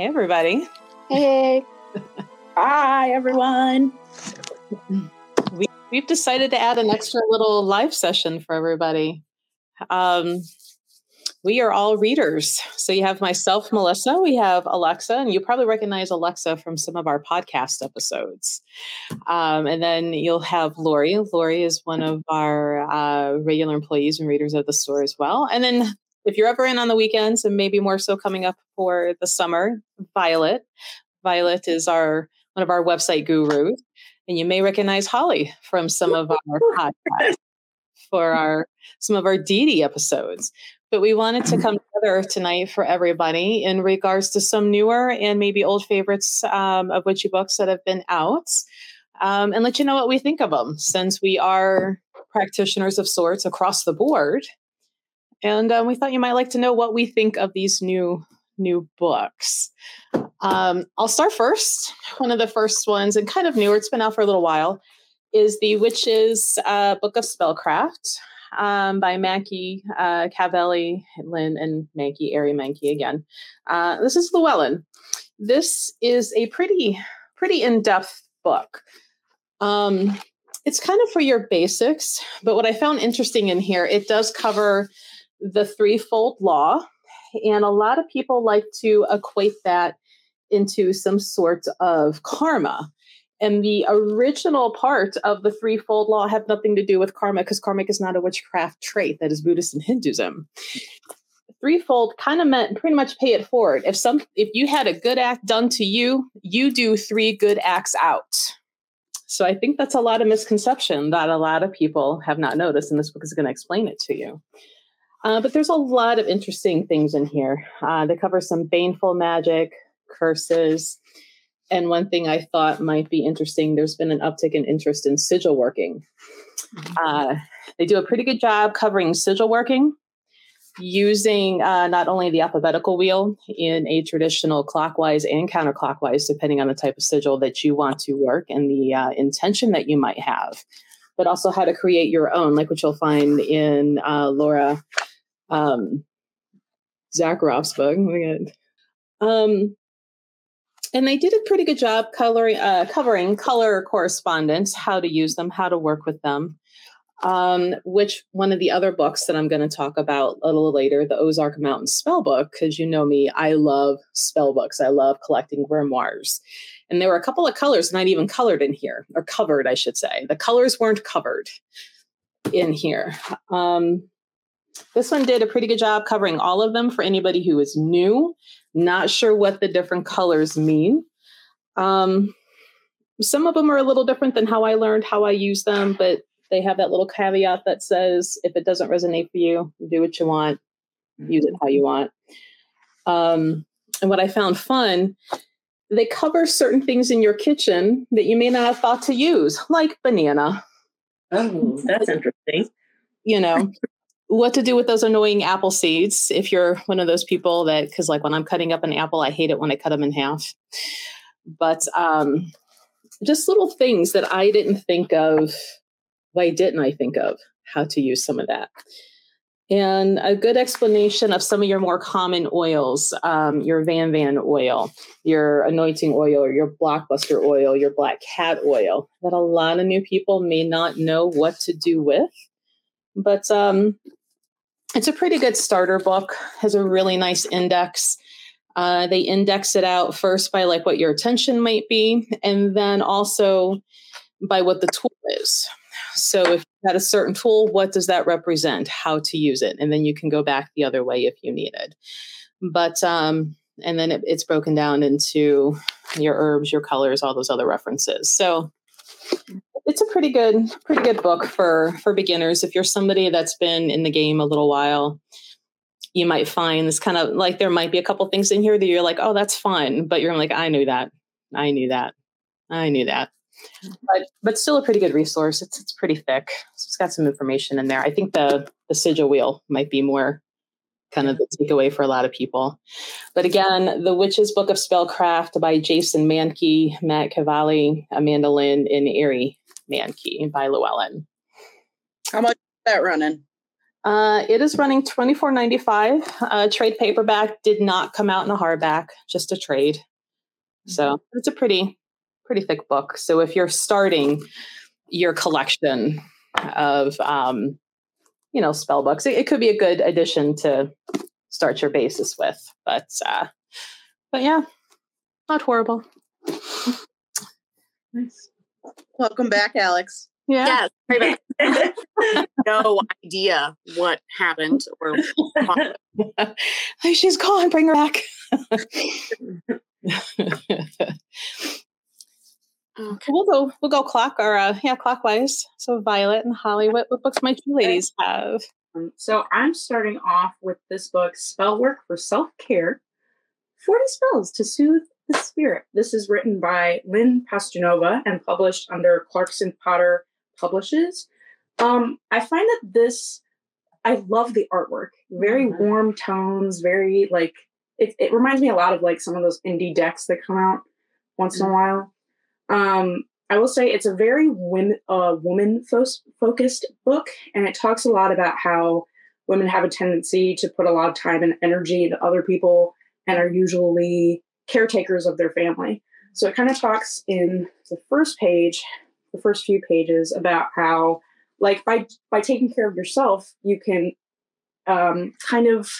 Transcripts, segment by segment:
Hey, everybody. Hey. Hi, everyone. We, we've decided to add an extra little live session for everybody. Um, we are all readers. So you have myself, Melissa, we have Alexa, and you probably recognize Alexa from some of our podcast episodes. Um, and then you'll have Lori. Lori is one of our uh, regular employees and readers of the store as well. And then if you're ever in on the weekends, and maybe more so coming up for the summer, Violet. Violet is our one of our website gurus, and you may recognize Holly from some of our podcasts for our some of our Dee episodes. But we wanted to come together tonight for everybody in regards to some newer and maybe old favorites um, of witchy books that have been out, um, and let you know what we think of them, since we are practitioners of sorts across the board. And um, we thought you might like to know what we think of these new new books. Um, I'll start first. One of the first ones, and kind of newer, it's been out for a little while, is The Witch's uh, Book of Spellcraft um, by Mackie uh, Cavalli, Lynn, and Mankey, Ari Mankey again. Uh, this is Llewellyn. This is a pretty, pretty in-depth book. Um, it's kind of for your basics, but what I found interesting in here, it does cover the threefold law, and a lot of people like to equate that into some sort of karma. And the original part of the threefold law had nothing to do with karma because karmic is not a witchcraft trait that is Buddhist and Hinduism. Threefold kind of meant pretty much pay it forward. If some if you had a good act done to you, you do three good acts out. So I think that's a lot of misconception that a lot of people have not noticed, and this book is going to explain it to you. Uh, but there's a lot of interesting things in here. Uh, they cover some baneful magic, curses. And one thing I thought might be interesting there's been an uptick in interest in sigil working. Mm-hmm. Uh, they do a pretty good job covering sigil working using uh, not only the alphabetical wheel in a traditional clockwise and counterclockwise, depending on the type of sigil that you want to work and the uh, intention that you might have, but also how to create your own, like what you'll find in uh, Laura um, Zakroff's book. Um, and they did a pretty good job coloring, uh, covering color correspondence, how to use them, how to work with them. Um, which one of the other books that I'm going to talk about a little later, the Ozark Mountain Spell Book, because you know me, I love spell books. I love collecting grimoires. And there were a couple of colors not even colored in here, or covered, I should say. The colors weren't covered in here. Um, this one did a pretty good job covering all of them for anybody who is new, not sure what the different colors mean. Um, some of them are a little different than how I learned how I use them, but they have that little caveat that says if it doesn't resonate for you, do what you want, use it how you want. Um, and what I found fun, they cover certain things in your kitchen that you may not have thought to use, like banana. Oh, that's interesting. You know, what to do with those annoying apple seeds if you're one of those people that because like when i'm cutting up an apple i hate it when i cut them in half. But um just little things that i didn't think of why didn't i think of how to use some of that. And a good explanation of some of your more common oils um, your van van oil your anointing oil your blockbuster oil your black cat oil that a lot of new people may not know what to do with. But um, it's a pretty good starter book has a really nice index. Uh, they index it out first by like what your attention might be and then also by what the tool is. So if you had a certain tool what does that represent? How to use it and then you can go back the other way if you needed but um and then it, it's broken down into your herbs your colors all those other references. So it's a pretty good pretty good book for for beginners. If you're somebody that's been in the game a little while you might find this kind of like there might be a couple things in here that you're like oh that's fun but you're like i knew that. I knew that. I knew that. But but still a pretty good resource. It's it's pretty thick. It's got some information in there. I think the the sigil wheel might be more kind of the takeaway for a lot of people. But again the witch's book of spellcraft by jason mankey matt cavalli amanda lynn and Ari Mankey by Llewellyn. How much is that running? Uh, it is running twenty four ninety five. Uh, trade paperback did not come out in a hardback, just a trade. So it's a pretty pretty thick book. So if you're starting your collection of um, you know spell books, it, it could be a good addition to start your basis with. But uh, but yeah, not horrible. Nice. Welcome back, Alex. Yeah. Yes. no idea what happened or she's gone. Bring her back. Okay. We'll go. We'll go clock or uh, yeah, clockwise. So Violet and Holly, what, what books might you ladies have? Um, so I'm starting off with this book, Spell Work for Self Care: Forty Spells to Soothe the Spirit. This is written by Lynn Pastunova and published under Clarkson Potter Publishes. Um, I find that this, I love the artwork. Very mm-hmm. warm tones. Very like it. It reminds me a lot of like some of those indie decks that come out once mm-hmm. in a mm-hmm. while. Um, I will say it's a very women, uh, woman fo- focused book, and it talks a lot about how women have a tendency to put a lot of time and energy into other people and are usually caretakers of their family. So it kind of talks in the first page, the first few pages about how, like, by by taking care of yourself, you can um, kind of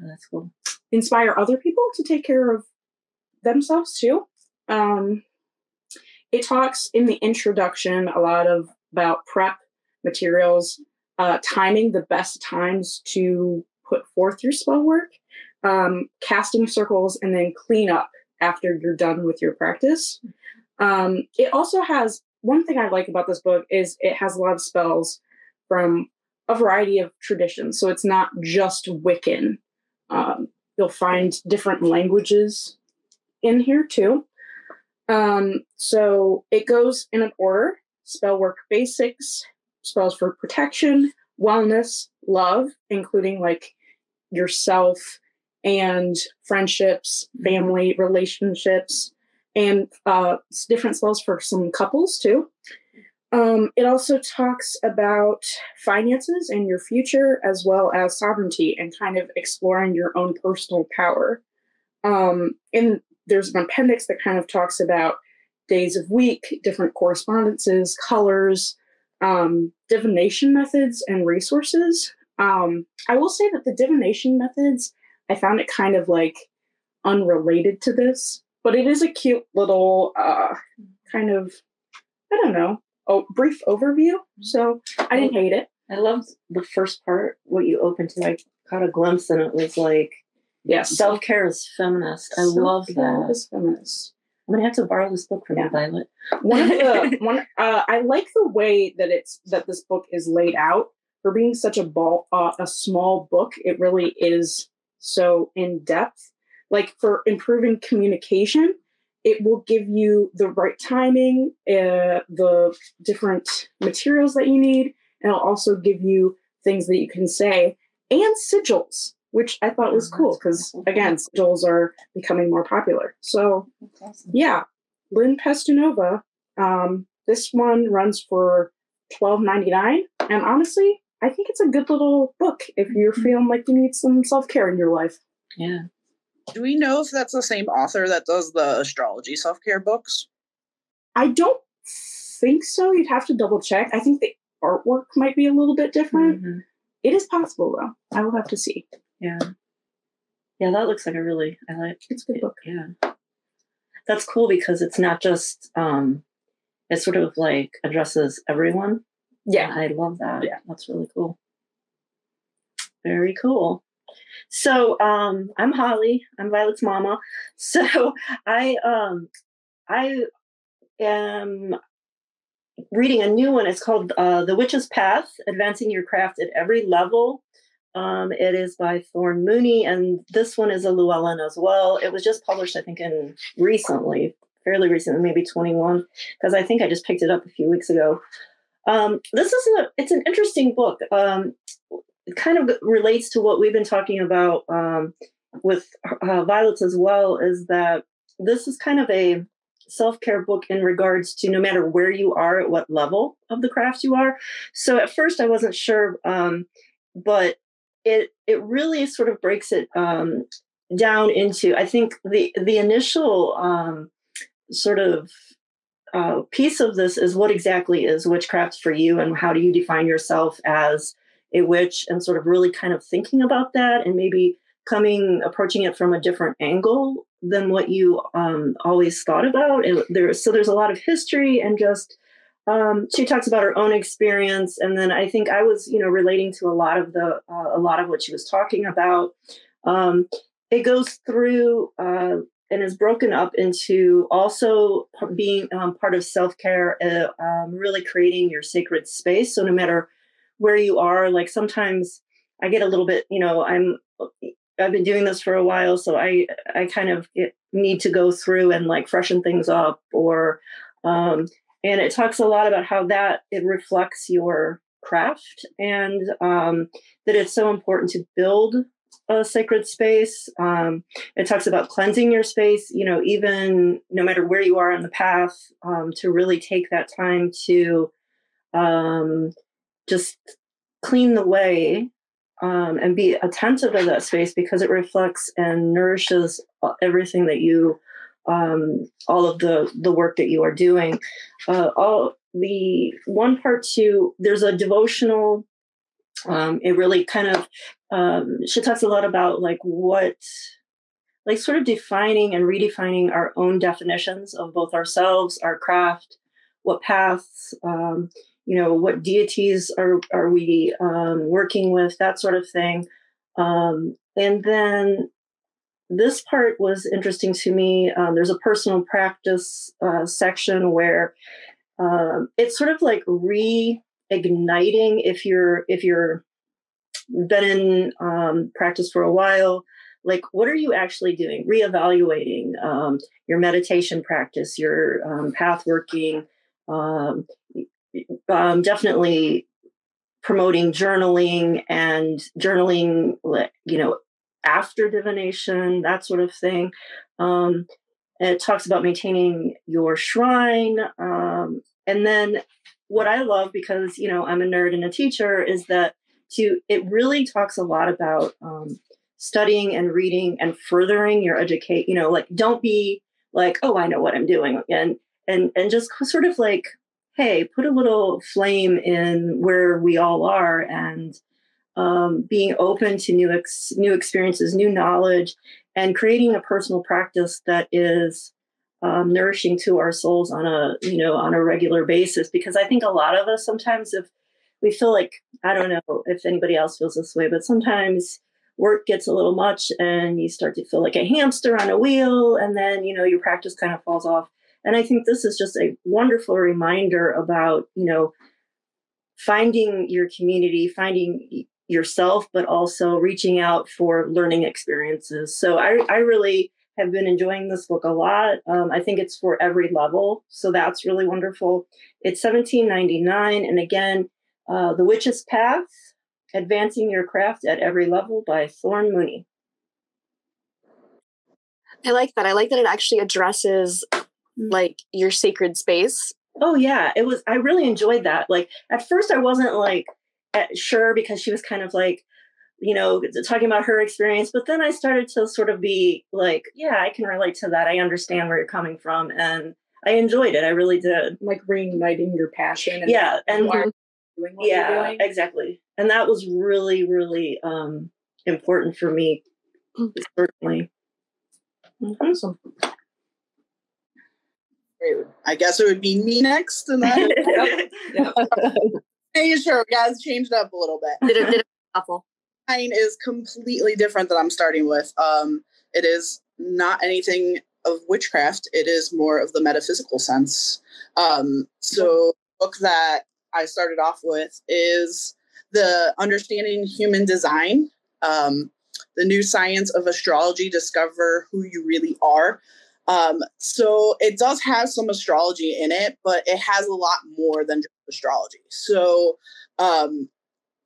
oh, that's cool. inspire other people to take care of themselves too. Um, it talks in the introduction a lot of about prep materials, uh, timing the best times to put forth your spell work, um, casting circles, and then clean up after you're done with your practice. Um, it also has one thing I like about this book is it has a lot of spells from a variety of traditions. So it's not just Wiccan. Um, you'll find different languages in here too. Um, so it goes in an order spell work basics, spells for protection, wellness, love, including like yourself and friendships, family relationships, and uh, different spells for some couples too. Um, it also talks about finances and your future, as well as sovereignty and kind of exploring your own personal power. Um, in there's an appendix that kind of talks about days of week, different correspondences, colors, um, divination methods, and resources. Um, I will say that the divination methods, I found it kind of like unrelated to this, but it is a cute little uh, kind of, I don't know, oh, brief overview. So I didn't hate it. I loved the first part, what you opened to. I caught a glimpse, and it was like Yes. Self care is feminist. I love that. Is feminist. I'm gonna have to borrow this book from yeah. you, Violet. One of the one uh, I like the way that it's that this book is laid out for being such a ball uh, a small book. It really is so in depth. Like for improving communication, it will give you the right timing, uh, the different materials that you need, and it'll also give you things that you can say and sigils which I thought was cool because again, sigils are becoming more popular. So yeah, Lynn Pestunova. Um, this one runs for twelve ninety nine, and honestly, I think it's a good little book if you're mm-hmm. feeling like you need some self care in your life. Yeah. Do we know if that's the same author that does the astrology self care books? I don't think so. You'd have to double check. I think the artwork might be a little bit different. Mm-hmm. It is possible though. I will have to see. Yeah. Yeah, that looks like a really I like it's a good book. Yeah. That's cool because it's not just um it sort of like addresses everyone. Yeah. I love that. Yeah. That's really cool. Very cool. So um I'm Holly. I'm Violet's mama. So I um I am reading a new one. It's called uh, The Witch's Path Advancing Your Craft at Every Level um, it is by Thorn Mooney, and this one is a Llewellyn as well. It was just published, I think, in recently, fairly recently, maybe 21, because I think I just picked it up a few weeks ago. Um, this is a, it's an interesting book. Um, it kind of relates to what we've been talking about um, with uh, Violets as well. Is that this is kind of a self-care book in regards to no matter where you are at what level of the craft you are so at first i wasn't sure um, but it it really sort of breaks it um, down into. I think the the initial um, sort of uh, piece of this is what exactly is witchcraft for you, and how do you define yourself as a witch, and sort of really kind of thinking about that, and maybe coming approaching it from a different angle than what you um, always thought about. And there's so there's a lot of history and just um, she talks about her own experience, and then I think I was, you know, relating to a lot of the uh, a lot of what she was talking about. Um, it goes through uh, and is broken up into also being um, part of self care, uh, um, really creating your sacred space. So no matter where you are, like sometimes I get a little bit, you know, I'm I've been doing this for a while, so I I kind of need to go through and like freshen things up or um, and it talks a lot about how that it reflects your craft and um, that it's so important to build a sacred space um, it talks about cleansing your space you know even no matter where you are on the path um, to really take that time to um, just clean the way um, and be attentive to that space because it reflects and nourishes everything that you um, all of the the work that you are doing. Uh, all the one part two, there's a devotional. Um, it really kind of um, she talks a lot about like what like sort of defining and redefining our own definitions of both ourselves, our craft, what paths, um, you know, what deities are are we um, working with, that sort of thing. Um, and then this part was interesting to me. Um, there's a personal practice uh, section where um, it's sort of like reigniting if you're if you're been in um, practice for a while. Like, what are you actually doing? Reevaluating um, your meditation practice, your um, path working. Um, definitely promoting journaling and journaling you know after divination, that sort of thing. Um, it talks about maintaining your shrine. Um, and then what I love, because you know I'm a nerd and a teacher, is that to it really talks a lot about um, studying and reading and furthering your educate. You know, like don't be like, oh, I know what I'm doing, and and and just sort of like, hey, put a little flame in where we all are, and um, being open to new ex- new experiences, new knowledge, and creating a personal practice that is um, nourishing to our souls on a you know on a regular basis. Because I think a lot of us sometimes if we feel like I don't know if anybody else feels this way, but sometimes work gets a little much and you start to feel like a hamster on a wheel, and then you know your practice kind of falls off. And I think this is just a wonderful reminder about you know finding your community, finding yourself, but also reaching out for learning experiences. So I, I really have been enjoying this book a lot. Um, I think it's for every level, so that's really wonderful. It's 17.99, and again, uh, The Witch's Path: Advancing Your Craft at Every Level by Thorn Mooney. I like that. I like that it actually addresses mm. like your sacred space. Oh yeah, it was. I really enjoyed that. Like at first, I wasn't like sure because she was kind of like you know talking about her experience but then i started to sort of be like yeah i can relate to that. I understand where you're coming from and i enjoyed it. I really did. Like reigniting your passion and yeah and yeah exactly. And that was really really um important for me certainly. Awesome. I guess it would be me next, and then yep. making sure guys changed up a little bit. Did it, did it awful? Mine is completely different that I'm starting with. Um, it is not anything of witchcraft. It is more of the metaphysical sense. Um, so, book that I started off with is the Understanding Human Design. Um, the new science of astrology discover who you really are um, so it does have some astrology in it, but it has a lot more than just astrology. So um,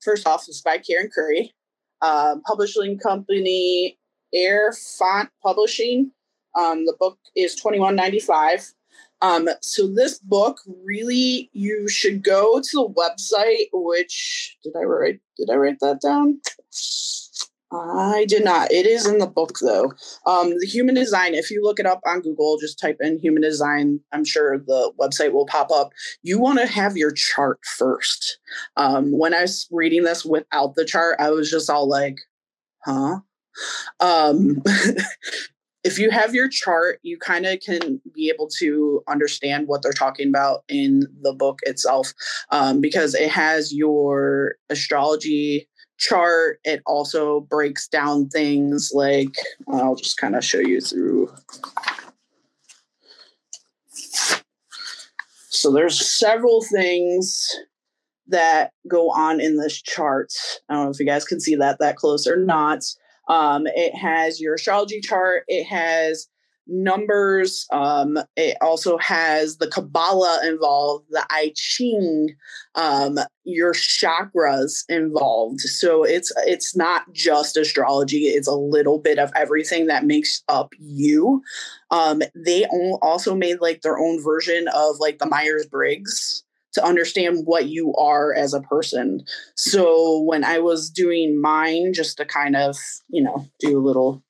first off, it's by Karen Curry, um, publishing company Air Font Publishing. Um, the book is twenty one ninety five. Um, so this book really you should go to the website, which did I write did I write that down? I did not. It is in the book though. Um, the human design, if you look it up on Google, just type in human design, I'm sure the website will pop up. You want to have your chart first. Um, when I was reading this without the chart, I was just all like, huh? Um, if you have your chart, you kind of can be able to understand what they're talking about in the book itself um, because it has your astrology chart. It also breaks down things like I'll just kind of show you through. So there's several things that go on in this chart. I don't know if you guys can see that that close or not. Um, it has your astrology chart. It has numbers. Um, it also has the Kabbalah involved, the I Ching, um, your chakras involved. So it's it's not just astrology. It's a little bit of everything that makes up you. Um, they also made like their own version of like the Myers Briggs to understand what you are as a person. So when I was doing mine, just to kind of you know do a little.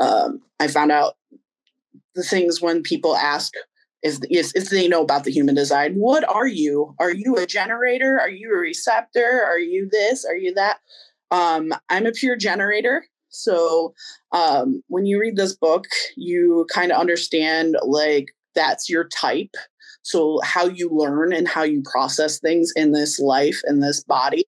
Um, I found out the things when people ask is, if they know about the human design what are you? Are you a generator? Are you a receptor? Are you this? Are you that? Um, i'm a pure generator. So um, when you read this book you kind of understand like that's your type. So how you learn and how you process things in this life in this body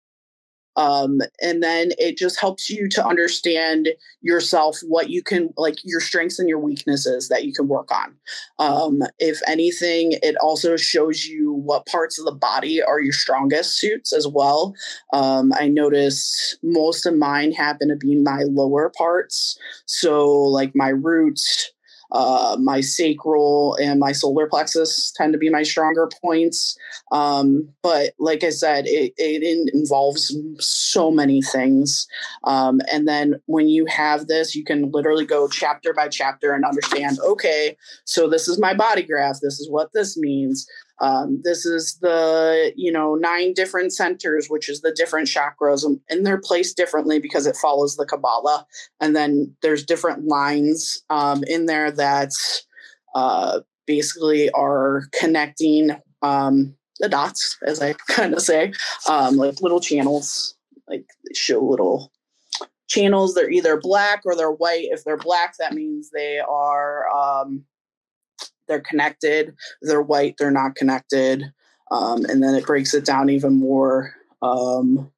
um, and then it just helps you to understand yourself what you can like your strengths and your weaknesses that you can work on. Um, if anything it also shows you what parts of the body are your strongest suits as well. Um, i notice most of mine happen to be my lower parts. So like my roots uh, my sacral and my solar plexus tend to be my stronger points. Um, but like I said, it, it involves so many things. Um, and then when you have this, you can literally go chapter by chapter and understand okay, so this is my body graph, this is what this means. Um, this is the you know nine different centers, which is the different chakras, um, and they're placed differently because it follows the Kabbalah. And then there's different lines um, in there that uh, basically are connecting um, the dots, as I kind of say, um, like little channels, like show little channels. They're either black or they're white. If they're black, that means they are um, they're connected. They're white, they're not connected. Um, and then it breaks it down even more. Um,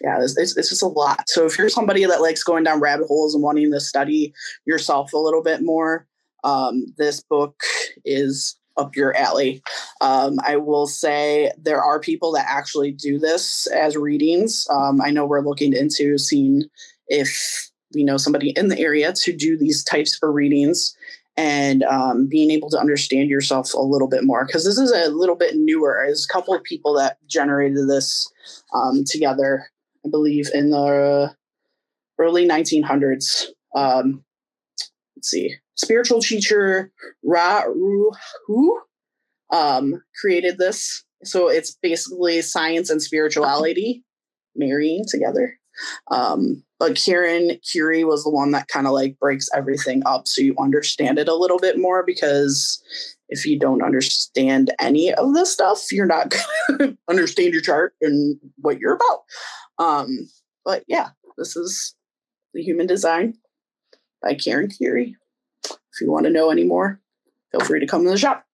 yeah, it's, it's, it's just a lot. So if you're somebody that likes going down rabbit holes and wanting to study yourself a little bit more, um, this book is up your alley. Um, I will say there are people that actually do this as readings. Um, I know we're looking into seeing if we know somebody in the area to do these types of readings and um, being able to understand yourself a little bit more because this is a little bit newer. There's a couple of people that generated this um, together, I believe, in the early 1900s. Um, let's see, spiritual teacher Ra Uru um, created this. So it's basically science and spirituality marrying together. Um, but Karen Curry was the one that kind of like breaks everything up so you understand it a little bit more because if you don't understand any of this stuff, you're not going to understand your chart and what you're about. Um, but yeah, this is The Human Design by Karen Curry. If you want to know any more, feel free to come to the shop.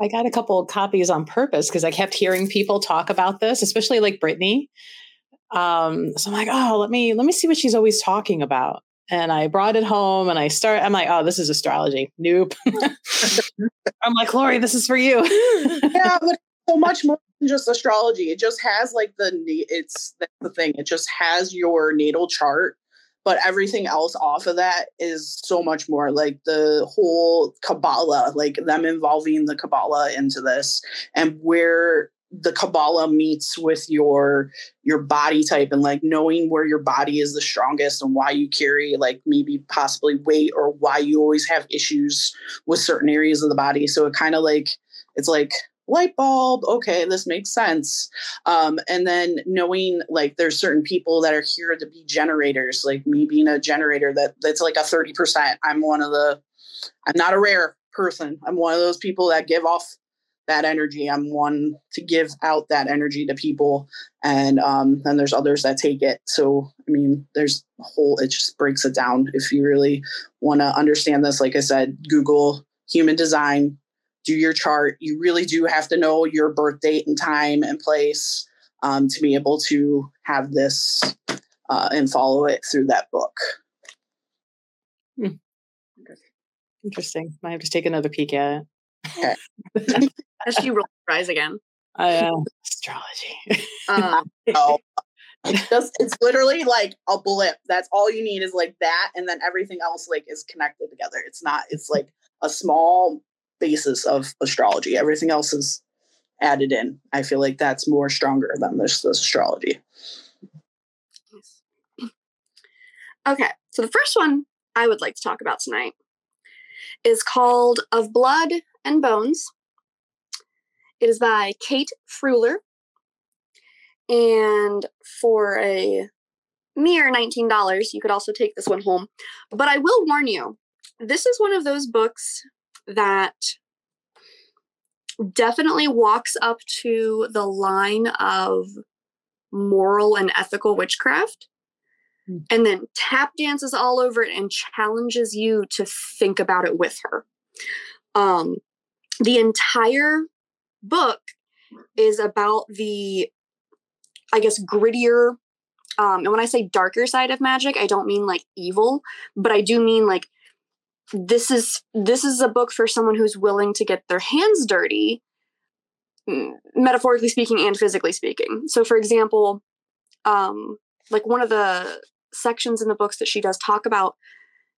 I got a couple copies on purpose because I kept hearing people talk about this, especially like Brittany. Um, so I'm like, oh, let me let me see what she's always talking about. And I brought it home and I start. I'm like, oh, this is astrology. Nope. I'm like, Lori, this is for you. yeah, but so much more than just astrology. It just has like the it's that's the thing. It just has your natal chart, but everything else off of that is so much more. Like the whole Kabbalah, like them involving the Kabbalah into this, and where the kabbalah meets with your your body type and like knowing where your body is the strongest and why you carry like maybe possibly weight or why you always have issues with certain areas of the body. So it kind of like it's like light bulb okay this makes sense. Um, and then knowing like there's certain people that are here to be generators like me being a generator that that's like a 30% i'm one of the i'm not a rare person. I'm one of those people that give off that energy i'm one to give out that energy to people and um and there's others that take it so i mean there's a whole it just breaks it down if you really want to understand this like i said google human design do your chart. You really do have to know your birth date and time and place um, to be able to have this uh, and follow it through that book. Hmm. Interesting. I have to take another peek at it. Okay. As she rolls her eyes again. Uh, astrology. Uh, oh, it's just it's literally like a blip. That's all you need is like that, and then everything else like is connected together. It's not. It's like a small basis of astrology. Everything else is added in. I feel like that's more stronger than this, this astrology. Okay, so the first one I would like to talk about tonight is called Of Blood and Bones. It is by Kate Freuler. And for a mere $19, you could also take this one home. But I will warn you, this is one of those books that definitely walks up to the line of moral and ethical witchcraft mm. and then tap dances all over it and challenges you to think about it with her um the entire book is about the i guess grittier um and when i say darker side of magic i don't mean like evil but i do mean like this is this is a book for someone who's willing to get their hands dirty metaphorically speaking and physically speaking. So for example um like one of the sections in the books that she does talk about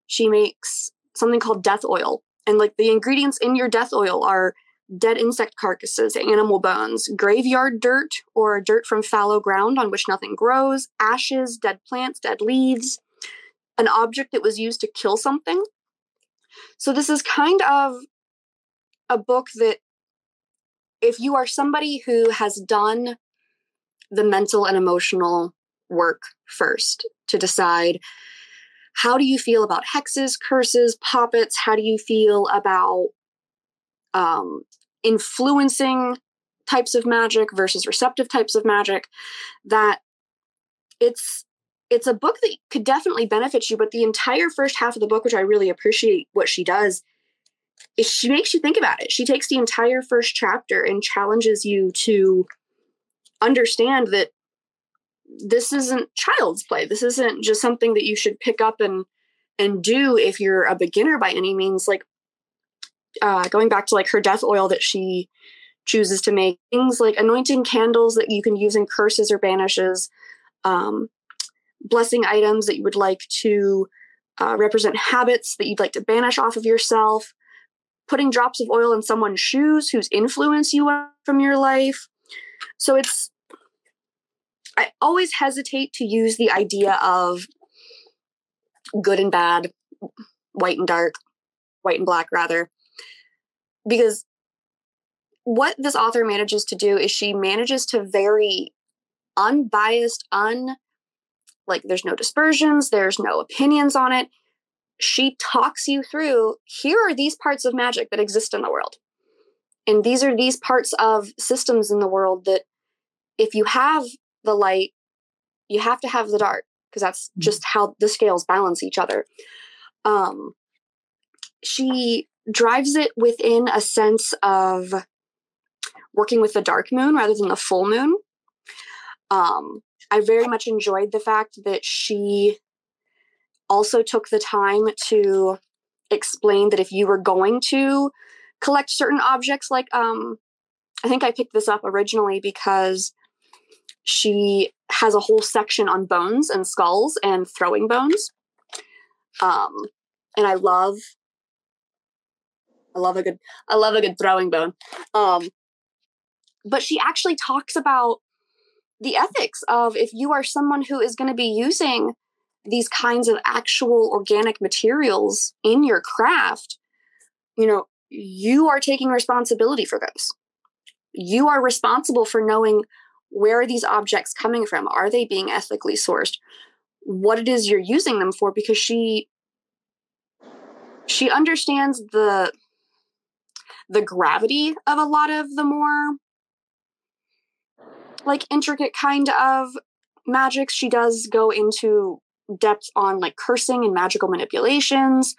she makes something called death oil and like the ingredients in your death oil are dead insect carcasses animal bones graveyard dirt or dirt from fallow ground on which nothing grows ashes dead plants dead leaves an object that was used to kill something so this is kind of a book that if you are somebody who has done the mental and emotional work first to decide how do you feel about hexes, curses, poppets? How do you feel about um, influencing types of magic versus receptive types of magic? That it's it's a book that could definitely benefit you, but the entire first half of the book, which I really appreciate what she does, is she makes you think about it. She takes the entire first chapter and challenges you to understand that this isn't child's play. This isn't just something that you should pick up and and do if you're a beginner by any means. Like uh, going back to like her death oil that she chooses to make things like anointing candles that you can use in curses or banishes um, blessing items that you would like to uh, represent habits that you'd like to banish off of yourself, putting drops of oil in someone's shoes whose influence you want from your life. So it's, I always hesitate to use the idea of good and bad, white and dark, white and black, rather, because what this author manages to do is she manages to very unbiased, un like there's no dispersions, there's no opinions on it. She talks you through here are these parts of magic that exist in the world. And these are these parts of systems in the world that if you have the light, you have to have the dark because that's mm-hmm. just how the scales balance each other. Um, she drives it within a sense of working with the dark moon rather than the full moon. Um, I very much enjoyed the fact that she also took the time to explain that if you were going to collect certain objects, like um, I think I picked this up originally because she has a whole section on bones and skulls and throwing bones. Um, and I love I love a good I love a good throwing bone. Um but she actually talks about the ethics of if you are someone who is going to be using these kinds of actual organic materials in your craft, you know, you are taking responsibility for those. You are responsible for knowing where are these objects coming from? Are they being ethically sourced? What it is you're using them for because she she understands the the gravity of a lot of the more like intricate kind of magics. She does go into depth on like cursing and magical manipulations,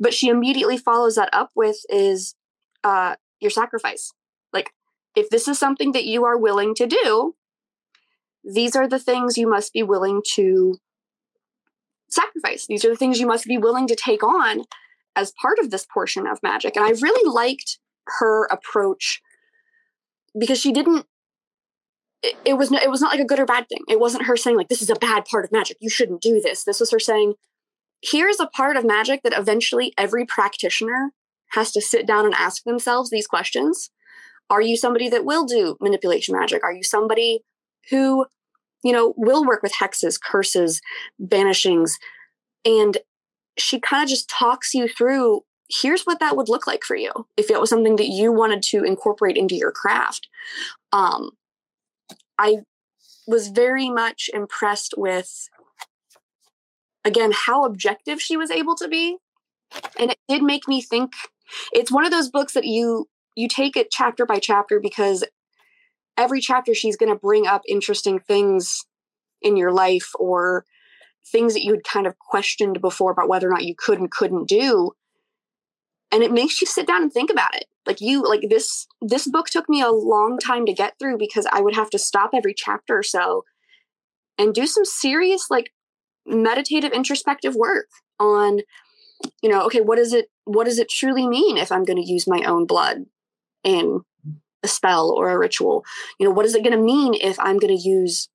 but she immediately follows that up with is uh, your sacrifice. Like, if this is something that you are willing to do, these are the things you must be willing to sacrifice. These are the things you must be willing to take on as part of this portion of magic. And I really liked her approach because she didn't it, was it was not like a good or bad thing. It wasn't her saying like this is a bad part of magic. You shouldn't do this. This was her saying here's a part of magic that eventually every practitioner has to sit down and ask themselves these questions. Are you somebody that will do manipulation magic? Are you somebody who, you know, will work with hexes, curses, banishings? And she kind of just talks you through here's what that would look like for you if it was something that you wanted to incorporate into your craft. Um, I was very much impressed with, again, how objective she was able to be. And it did make me think it's one of those books that you you take it chapter by chapter because every chapter she's going to bring up interesting things in your life or things that you had kind of questioned before about whether or not you could and couldn't do and it makes you sit down and think about it. Like you like this this book took me a long time to get through because i would have to stop every chapter or so and do some serious like meditative introspective work on you know okay what is it what does it truly mean if i'm going to use my own blood in a spell or a ritual? You know what is it going to mean if i'm going to use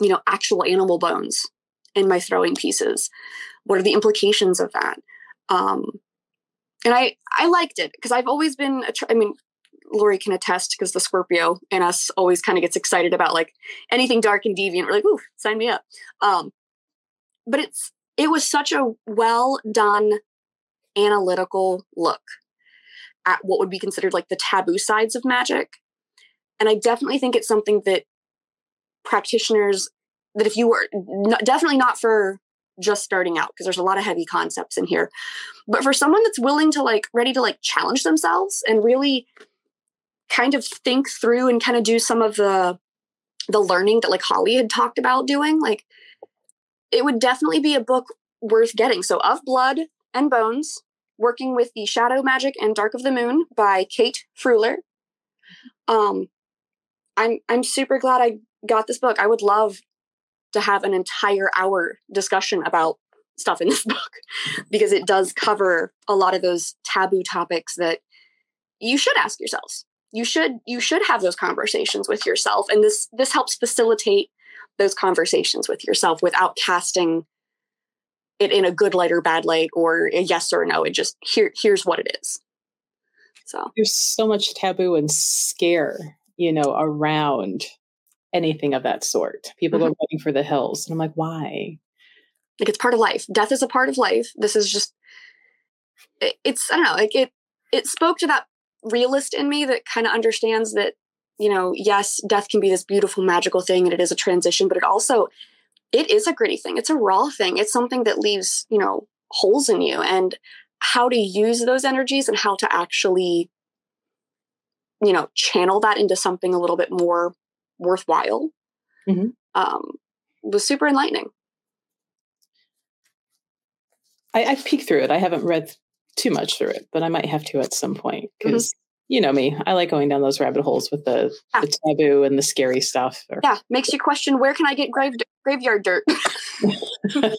you know actual animal bones in my throwing pieces? What are the implications of that? Um and i i liked it because i've always been I mean Lori can attest because the Scorpio in us always kind of gets excited about like anything dark and deviant. We're like, ooh, sign me up. Um, but it's it was such a well done analytical look at what would be considered like the taboo sides of magic. And I definitely think it's something that practitioners that if you were definitely not for just starting out because there's a lot of heavy concepts in here. But for someone that's willing to like ready to like challenge themselves and really kind of think through and kind of do some of the the learning that like holly had talked about doing like it would definitely be a book worth getting. So of blood and bones working with the shadow magic and dark of the moon by kate freuler um i'm i'm super glad i got this book. I would love to have an entire hour discussion about stuff in this book because it does cover a lot of those taboo topics that you should ask yourselves. You should you should have those conversations with yourself and this this helps facilitate those conversations with yourself without casting it in a good light or bad light or a yes or no. It just here here's what it is. So. There's so much taboo and scare you know around anything of that sort. People mm-hmm. go running for the hills. And I'm like, why? Like it's part of life. Death is a part of life. This is just it, it's I don't know, like it it spoke to that realist in me that kind of understands that, you know, yes, death can be this beautiful magical thing and it is a transition, but it also it is a gritty thing. It's a raw thing. It's something that leaves, you know, holes in you and how to use those energies and how to actually you know channel that into something a little bit more worthwhile mm-hmm. um, was super enlightening. I, I've peeked through it. I haven't read too much through it, but I might have to at some point because mm-hmm. you know me. I like going down those rabbit holes with the, yeah. the taboo and the scary stuff. Or, yeah, makes you question where can I get grave graveyard dirt?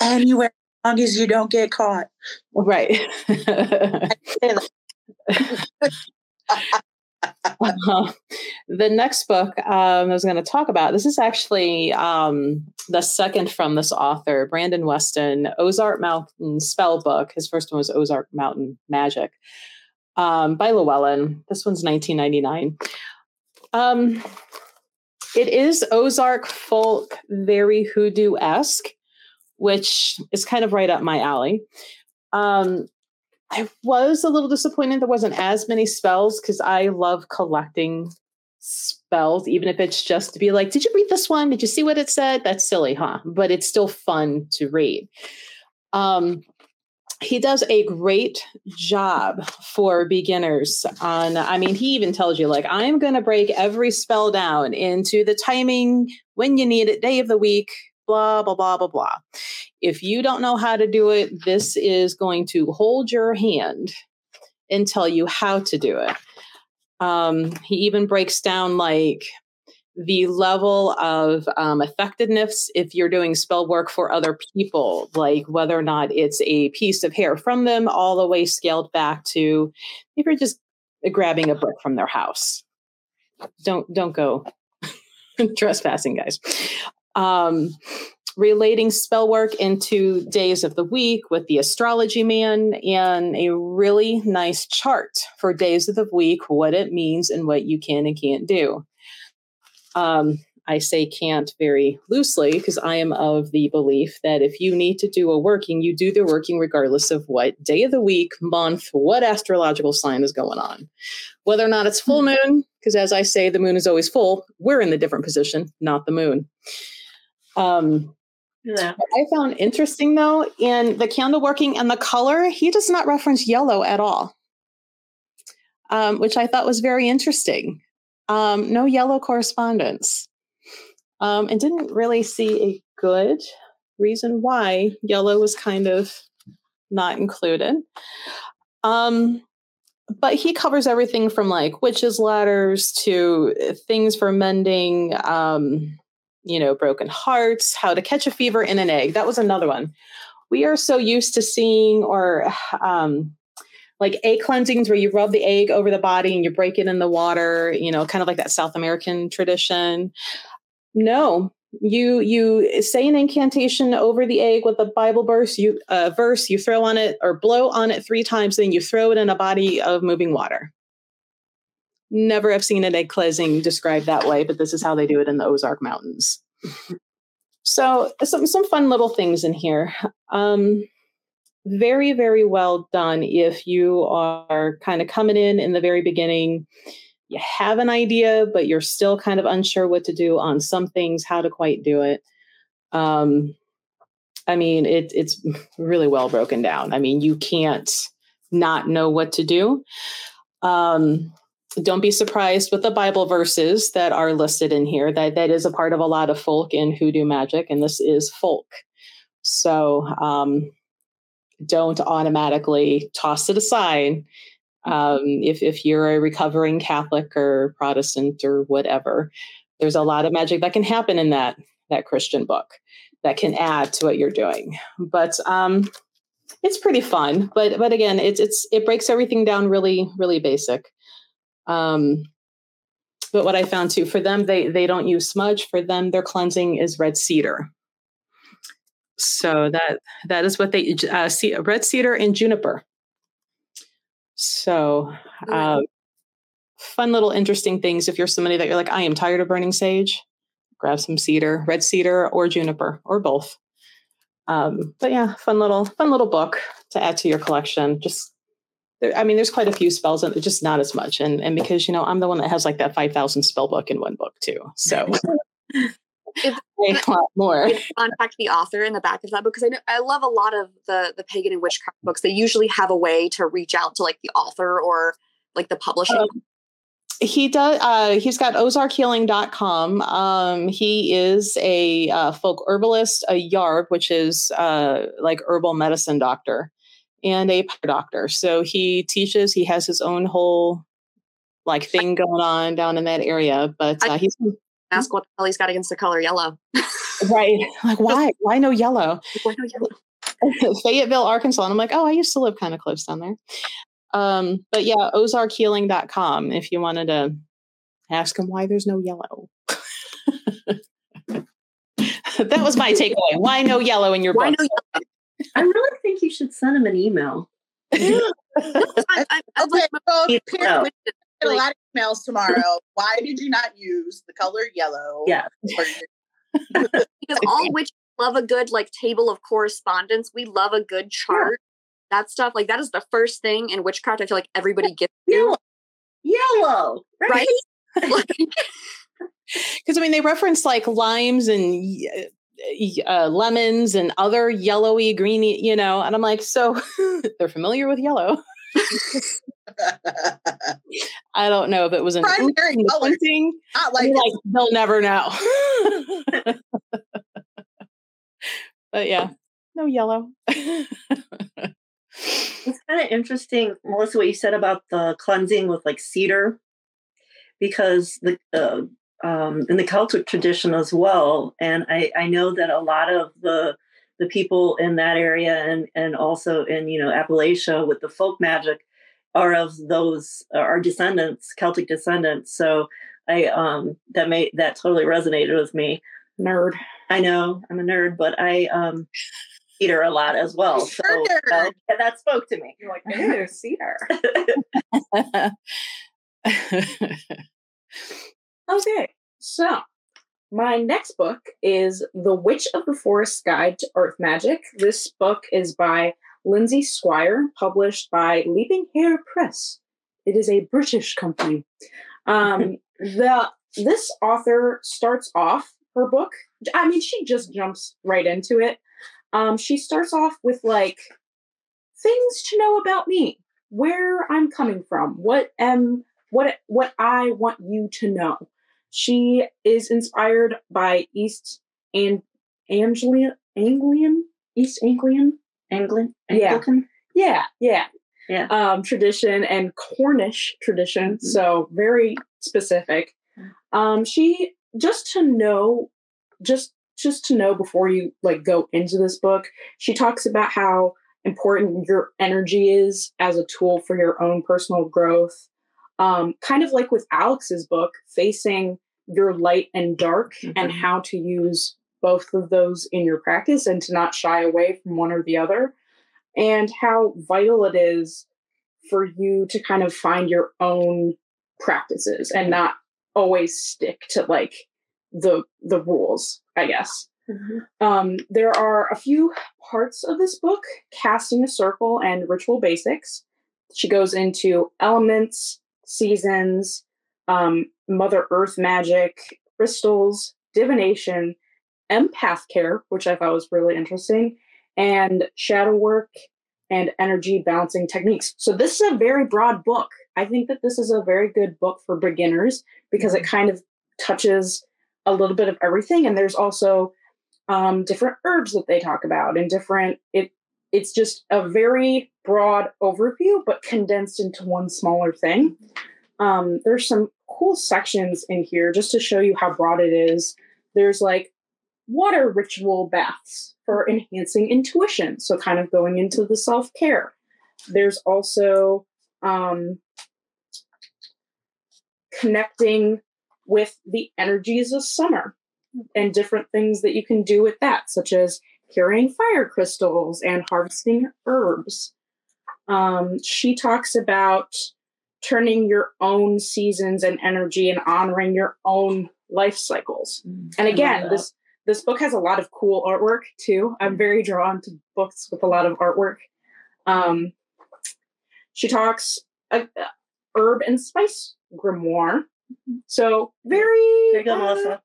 Anywhere, as long as you don't get caught. Right. uh, the next book um, I was going to talk about, this is actually um, the second from this author, Brandon Weston, Ozark Mountain Spell Book. His first one was Ozark Mountain Magic. um, by Llewellyn. This one's 1999. Um, it is Ozark folk, very hoodoo esque, which is kind of right up my alley. Um, I was a little disappointed there wasn't as many spells because I love collecting spells, even if it's just to be like, did you read this one? Did you see what it said? That's silly, huh? But it's still fun to read. Um, he does a great job for beginners on i mean he even tells you like i'm going to break every spell down into the timing when you need it day of the week blah blah blah blah blah if you don't know how to do it this is going to hold your hand and tell you how to do it um, he even breaks down like the level of um, effectiveness if you're doing spell work for other people, like whether or not it's a piece of hair from them, all the way scaled back to if you're just grabbing a brick from their house. Don't don't go trespassing, guys. Um, relating spell work into days of the week with the astrology man and a really nice chart for days of the week, what it means and what you can and can't do. Um, I say can't very loosely because I am of the belief that if you need to do a working, you do the working regardless of what day of the week, month, what astrological sign is going on. Whether or not it's full hmm. moon, because as I say, the moon is always full, we're in the different position, not the moon. Um, yeah. I found interesting though, in the candle working and the color, he does not reference yellow at all, um, which I thought was very interesting. Um, no yellow correspondence. Um, and didn't really see a good reason why yellow was kind of not included. Um, but he covers everything from like witches' ladders to things for mending, um, you know, broken hearts, how to catch a fever in an egg. That was another one. We are so used to seeing or um, like egg cleansings where you rub the egg over the body and you break it in the water, you know, kind of like that South American tradition. No, you you say an incantation over the egg with a Bible verse, you uh, verse, you throw on it or blow on it three times, then you throw it in a body of moving water. Never have seen an egg cleansing described that way, but this is how they do it in the Ozark Mountains. So some some fun little things in here. Um, very, very well done if you are kind of coming in in the very beginning. You have an idea, but you're still kind of unsure what to do on some things, how to quite do it. Um, I mean, it, it's really well broken down. I mean, you can't not know what to do. Um, don't be surprised with the Bible verses that are listed in here. That that is a part of a lot of folk in hoodoo magic, and this is folk. So um, don't automatically toss it aside um, if, if you're a recovering Catholic or Protestant or whatever. There's a lot of magic that can happen in that that Christian book that can add to what you're doing. But um, it's pretty fun. But but again, it's it's it breaks everything down really really basic. Um, but what I found too for them, they they don't use smudge. For them, their cleansing is red cedar. So that that is what they uh, see red cedar and juniper. So uh, fun little interesting things. If you're somebody that you're like, I am tired of burning sage, grab some cedar, red cedar or juniper or both. Um, but yeah, fun little fun little book to add to your collection. Just I mean, there's quite a few spells, and just not as much. And and because you know, I'm the one that has like that five thousand spell book in one book too. So a lot more. Contact the author in the back of that book because I know I love a lot of the the pagan and witchcraft books. They usually have a way to reach out to like the author or like the publisher. Um, he does uh, he's got ozarkhealing.com um, he is a uh, folk herbalist a yarb which is uh, like herbal medicine doctor and a doctor so he teaches he has his own whole like thing going on down in that area but uh, he's ask what the hell he's got against the color yellow. right. Like, why? Why no yellow? Why no yellow? Fayetteville, Arkansas. And I'm like, oh, I used to live kind of close down there. Um, but yeah, ozarkhealing.com if you wanted to ask him why there's no yellow. that was my takeaway. Why no yellow in your why book? No I really think you should send him an email. I, I, I Okay, like so You Pierce, know. we get a lot of emails tomorrow. Why did you not use the color yellow? Yeah. because all witches love a good like table of correspondence. We love a good chart. That stuff, like that is the first thing in witchcraft. I feel like everybody gets Yellow. to, Yellow. right? Like, Because I mean, they reference like limes and y- y- uh, lemons and other yellowy, greeny, you know, and I'm like, so they're familiar with yellow. I don't know if it was an Primary oops in the color. printing. not I'm like like they'll never know. but yeah, no yellow. It's kind of interesting, Melissa, what you said about the cleansing with like cedar, because the uh, um, in the Celtic tradition as well, and I, I know that a lot of the the people in that area and and also in you know Appalachia with the folk magic are of those are descendants, Celtic descendants. So I um that made that totally resonated with me. Nerd. I know I'm a nerd, but I um cedar a lot as well. So uh, nerd. that spoke to me. You're like, ew, cedar. Okay, so my next book is The Witch of the Forest Guide to Earth Magic. This book is by Lindsay Squire, published by Leaping Hare Press. It is a British company. Um, the this author starts off her book. I mean, she just jumps right into it. Um, she starts off with like things to know about me, where I'm coming from, what am what what I want you to know. She is inspired by East and Anglian Anglian East Anglian Anglican? Yeah. Anglican? yeah yeah Yeah. um tradition and Cornish tradition Mhm. so very specific um she just to know just just to know before you like go into this book she talks about how important your energy is as a tool for your own personal growth um kind of like with Alex's book facing your light and dark and Mhm. how to use both of those in your practice and to not shy away from one or the other and how vital it is for you to kind of find your own practices and not always stick to like the the rules i guess. Um, there are a few parts of this book casting a circle and ritual basics. She goes into elements seasons um, mother earth magic crystals divination empath care which i thought was really interesting and shadow work and energy balancing techniques. So this is a very broad book. I think that this is a very good book for beginners because it kind of touches a little bit of everything. And there's also um, different herbs that they talk about and different. It it's just a very broad overview, but condensed into one smaller thing. Um, there's some cool sections in here just to show you how broad it is. There's like water ritual baths for enhancing intuition. So, kind of going into the self care. There's also um, connecting with the energies of summer and different things that you can do with that, such as carrying fire crystals and harvesting herbs. Um, she talks about turning your own seasons and energy and honoring your own life cycles. And again, this this book has a lot of cool artwork too. I'm very drawn to books with a lot of artwork. Um, she talks uh, uh, herb and spice grimoire. So very There you go, uh,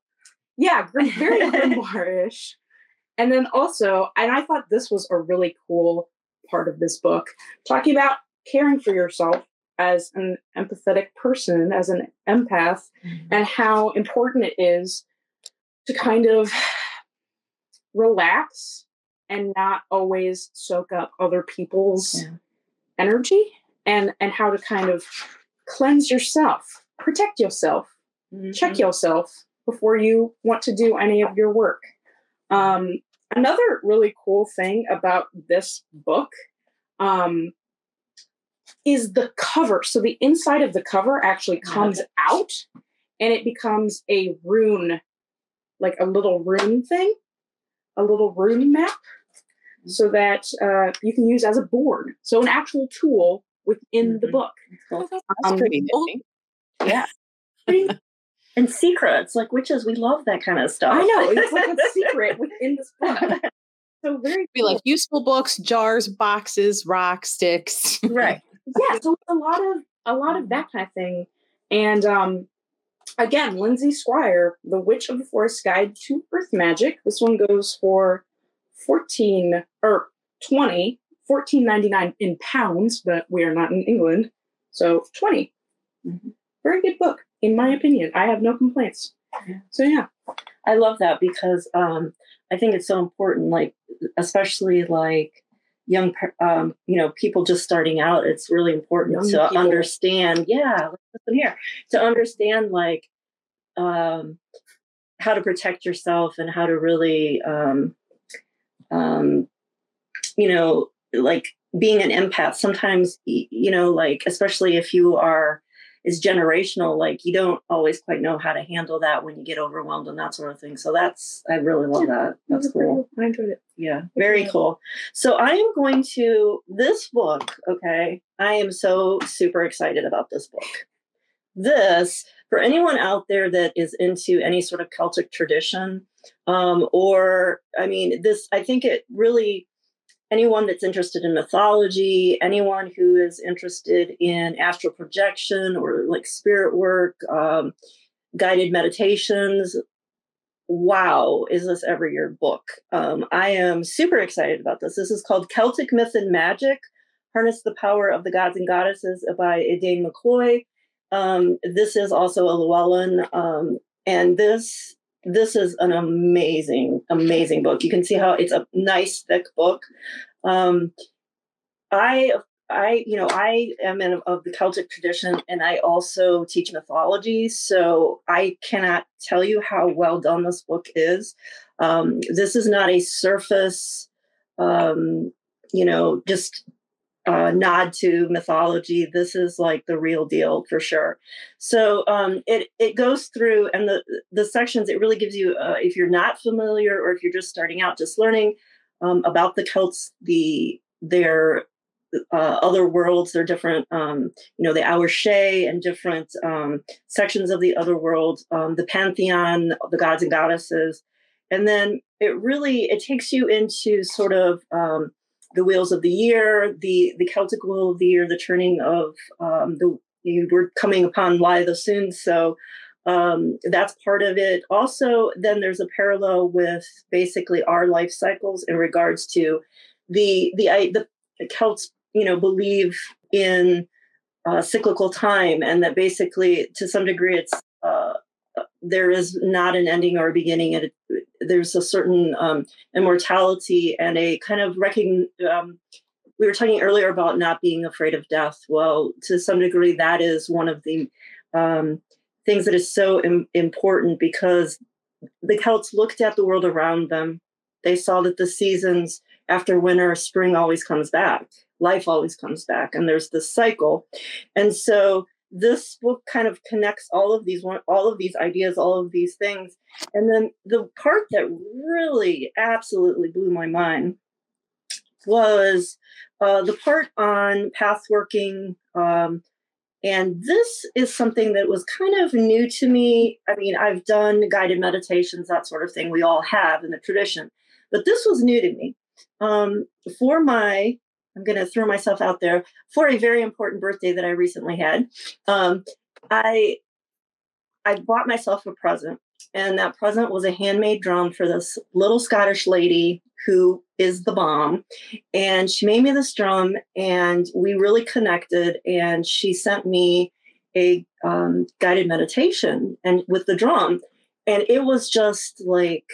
yeah, very grimoire-ish. And then also, and I thought this was a really cool part of this book, talking about caring for yourself as an empathetic person, as an empath, and how important it is to kind of relax and not always soak up other people's Yeah. energy and and how to kind of cleanse yourself protect yourself check yourself before you want to do any of your work. Um, another really cool thing about this book um, is the cover. So the inside of the cover actually comes out and it becomes a rune, like a little rune thing, a little rune map, so that uh, you can use as a board. So an actual tool within the Mhm. book. Cool. That's Um, pretty oh, nifty. Yeah. and secrets, like witches, we love that kind of stuff. I know it's like a secret within this book. So very Be like useful books, jars, boxes, rocks, sticks. right. Yeah, so a lot of a lot of that kind of thing. And um again, Lindsay Squire, The Witch of the Forest Guide to Earth Magic. This one goes for 14 or 20, 14.99 in pounds, but we are not in England. So 20. Mhm. Very good book, in my opinion. I have no complaints. So yeah. I love that because um, I think it's so important, like especially like young, um, you know, people just starting out. It's really important Young to people. understand. Yeah, listen here to understand like um, how to protect yourself and how to really, um, um, you know, like being an empath. Sometimes, you know, like especially if you are is generational like you don't always quite know how to handle that when you get overwhelmed and that sort of thing. So that's i really love that. that's It was very cool. I enjoyed it. yeah very cool. So i am going to this book okay? I am so super excited about this book. This for anyone out there that is into any sort of celtic tradition um, or i mean this i think it really anyone that's interested in mythology, anyone who is interested in astral projection or like spirit work, um, guided meditations. Wow, is this ever your book? Um, I am super excited about this. This is called Celtic Myth and Magic Harness the Power of the Gods and Goddesses by Edain McCoy. Um, this is also a Llewellyn, um, and this this is an amazing, amazing book. You can see how it's a nice, thick book. Um, I, I, you know, I am in, of the Celtic tradition, and I also teach mythology. So I cannot tell you how well done this book is. Um, this is not a surface, um, you know, just uh, nod to mythology. This is like the real deal for sure. So um, it it goes through, and the the sections it really gives you, uh, if you're not familiar or if you're just starting out, just learning um, about the Celts, the their uh, other worlds, their different, um, you know, the Our Shea and different um, sections of the other world, um, the pantheon, the gods and goddesses, and then it really it takes you into sort of um, the wheels of the year, the the Celtic wheel of the year, the turning of um, the you were coming upon Lie Soon, so um, that's part of it. Also, then there's a parallel with basically our life cycles in regards to the the I, the Celts, you know, believe in uh, cyclical time, and that basically, to some degree, it's uh, there is not an ending or a beginning. It, there's a certain um, immortality and a kind of recogn. Um, we were talking earlier about not being afraid of death. Well, to some degree, that is one of the um, things that is so Im- important because the Celts looked at the world around them. They saw that the seasons after winter, spring always comes back. Life always comes back, and there's this cycle. And so this book kind of connects all of these one, all of these ideas, all of these things. And then the part that really absolutely blew my mind was uh, the part on path working. Um, and this is something that was kind of new to me. I mean, I've done guided meditations, that sort of thing. We all have in the tradition, but this was new to me. Um, for my, I'm going to throw myself out there for a very important birthday that I recently had. Um, I I bought myself a present, and that present was a handmade drum for this little Scottish lady who is the bomb. And she made me this drum, and we really connected. And she sent me a um, guided meditation and with the drum, and it was just like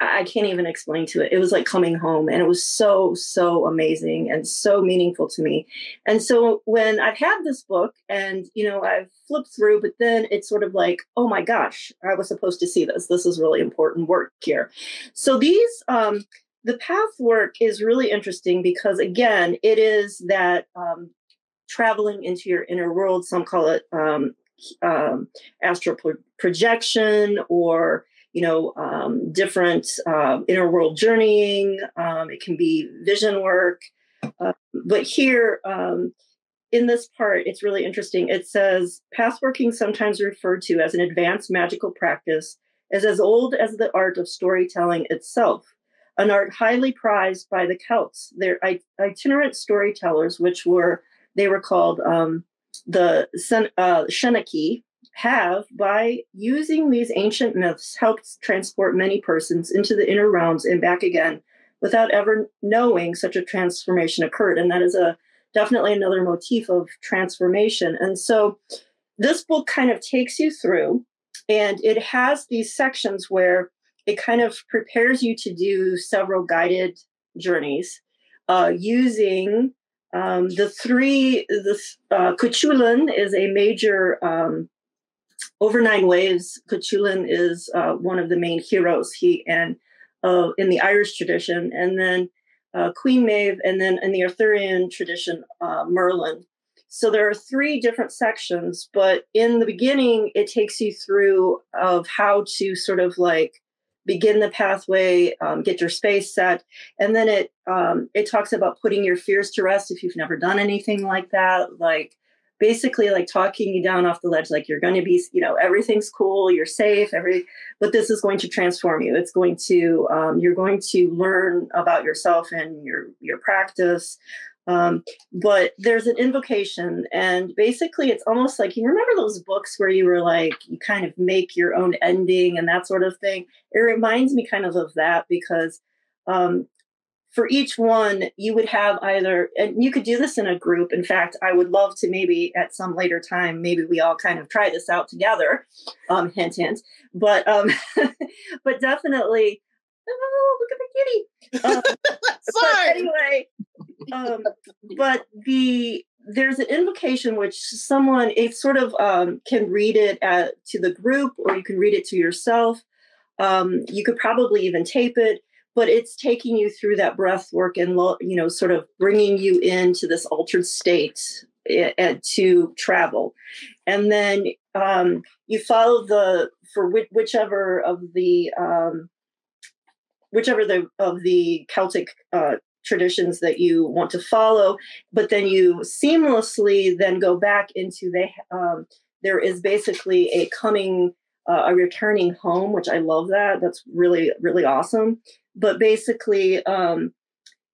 I can't even explain to it. It was like coming home, and it was so so amazing and so meaningful to me. And so when I've had this book, and you know I've flipped through, but then it's sort of like, oh my gosh, I was supposed to see this. This is really important work here. So these um, the path work is really interesting because again, it is that um, traveling into your inner world. Some call it um, um, astral pro- projection or you know um, different uh, inner world journeying. Um, it can be vision work, uh, but here um, in this part, it's really interesting. It says pathworking, sometimes referred to as an advanced magical practice, is as old as the art of storytelling itself, an art highly prized by the Celts. Their itinerant storytellers, which were they were called um, the uh, Seanchai, have, by using these ancient myths, helped transport many persons into the inner realms and back again without ever knowing such a transformation occurred. And that is a definitely another motif of transformation. And so this book kind of takes you through, and it has these sections where it kind of prepares you to do several guided journeys uh, using um, the three. The uh, is a major um, over nine waves. Cuchulainn is uh, one of the main heroes. He and uh, in the Irish tradition, and then uh, Queen Maeve, and then in the Arthurian tradition, uh, Merlin. So there are three different sections, but in the beginning, it takes you through of how to sort of like begin the pathway, um, get your space set, and then it um, it talks about putting your fears to rest if you've never done anything like that, like basically like talking you down off the ledge like you're going to be you know everything's cool you're safe every but this is going to transform you. It's going to um, you're going to learn about yourself and your your practice. Um, but there's an invocation and basically it's almost like you remember those books where you were like you kind of make your own ending and that sort of thing? It reminds me kind of of that because um, for each one, you would have either, and you could do this in a group. In fact, I would love to maybe at some later time, maybe we all kind of try this out together. Um, hint, hint. But, um, but definitely, oh, look at the kitty. Um, Sorry. anyway, um, but the there's an invocation which someone it sort of um, can read it at, to the group or you can read it to yourself. Um, you could probably even tape it but it's taking you through that breath work and you know sort of bringing you into this altered state to travel. And then um, you follow the for whichever of the um, whichever the of the celtic uh, traditions that you want to follow but then you seamlessly then go back into the um, there is basically a coming uh, a returning home which i love that. That's really really awesome but basically um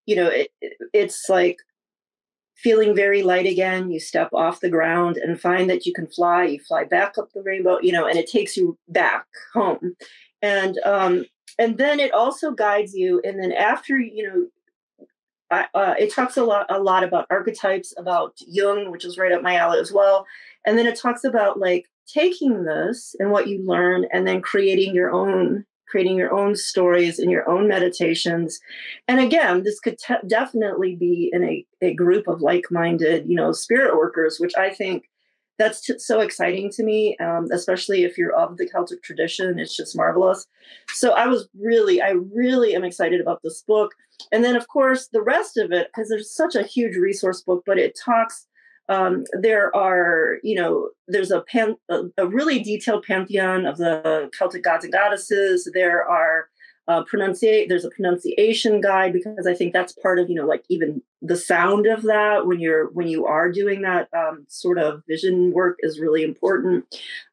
you know it, it's like feeling very light again you step off the ground and find that you can fly you fly back up the rainbow you know and it takes you back home. And um and then it also guides you and then after you know uh, it talks a lot a lot about archetypes about jung which is right up my alley as well. And then it talks about like taking this and what you learn and then creating your own creating your own stories and your own meditations. And again, this could te- definitely be in a, a group of like-minded, you know, spirit workers, which I think that's t- so exciting to me, um, especially if you're of the Celtic tradition. It's just marvelous. So I was really, I really am excited about this book. And then, of course, the rest of it, because there's such a huge resource book, but it talks um, there are, you know, there's a, pan, a, a, really detailed pantheon of the Celtic gods and goddesses. There are uh, pronunciate. There's a pronunciation guide because I think that's part of, you know, like even the sound of that when you're when you are doing that um, sort of vision work is really important.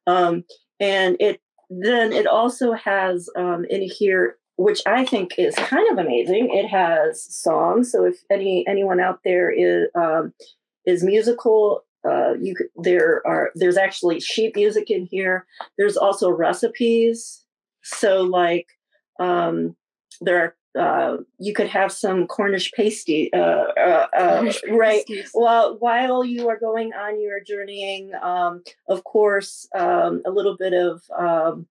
Um, and it then it also has um, in here which I think is kind of amazing. It has songs. So if any anyone out there is um, is musical. Uh, you there are there's actually sheet music in here. There's also recipes. So like um, there are uh, you could have some Cornish pasty, uh, uh, uh Cornish right? Well, while you are going on your journeying, um, of course, um, a little bit of um,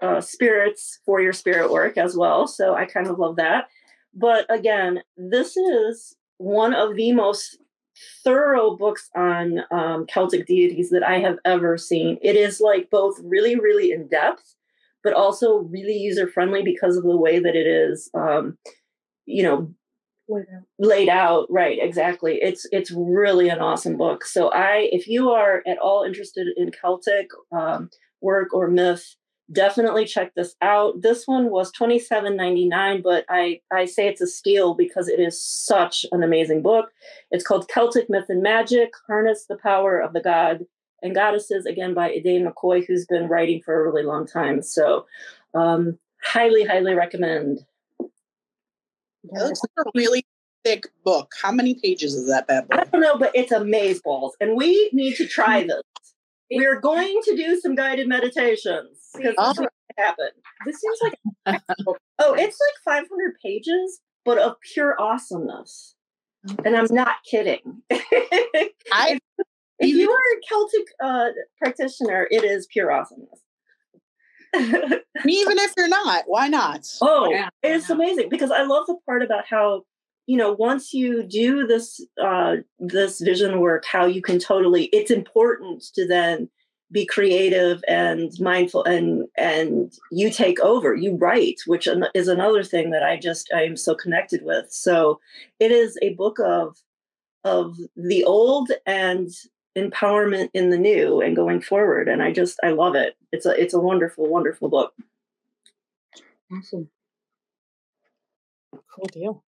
uh, spirits for your spirit work as well. So I kind of love that. But again, this is one of the most thorough books on um, Celtic deities that I have ever seen. It is like both really, really in depth, but also really user friendly because of the way that it is, um, you know, laid out. laid out. Right, exactly. It's it's really an awesome book. So I, if you are at all interested in Celtic um, work or myth, definitely check this out. This one was twenty seven ninety nine, but I I say it's a steal because it is such an amazing book. It's called Celtic Myth and Magic: Harness the Power of the God and Goddesses, again by Edain McCoy, who's been writing for a really long time. So, um, highly, highly recommend. It looks like a really thick book. How many pages is that bad boy? I don't know, but it's amaze balls, and we need to try this. We're going to do some guided meditations because Oh. this is what happened. This seems like Oh, it's like 500 pages, but of pure awesomeness. And I'm not kidding. I if you are a Celtic uh, practitioner, it is pure awesomeness. even if you're not, why not? oh, Yeah, it's yeah. amazing because I love the part about how you know once you do this uh, this vision work, how you can totally. It's important to then be creative and mindful and and you take over you write which is another thing that i just i am so connected with so it is a book of of the old and empowerment in the new and going forward and i just i love it it's a it's a wonderful wonderful book awesome. Cool deal.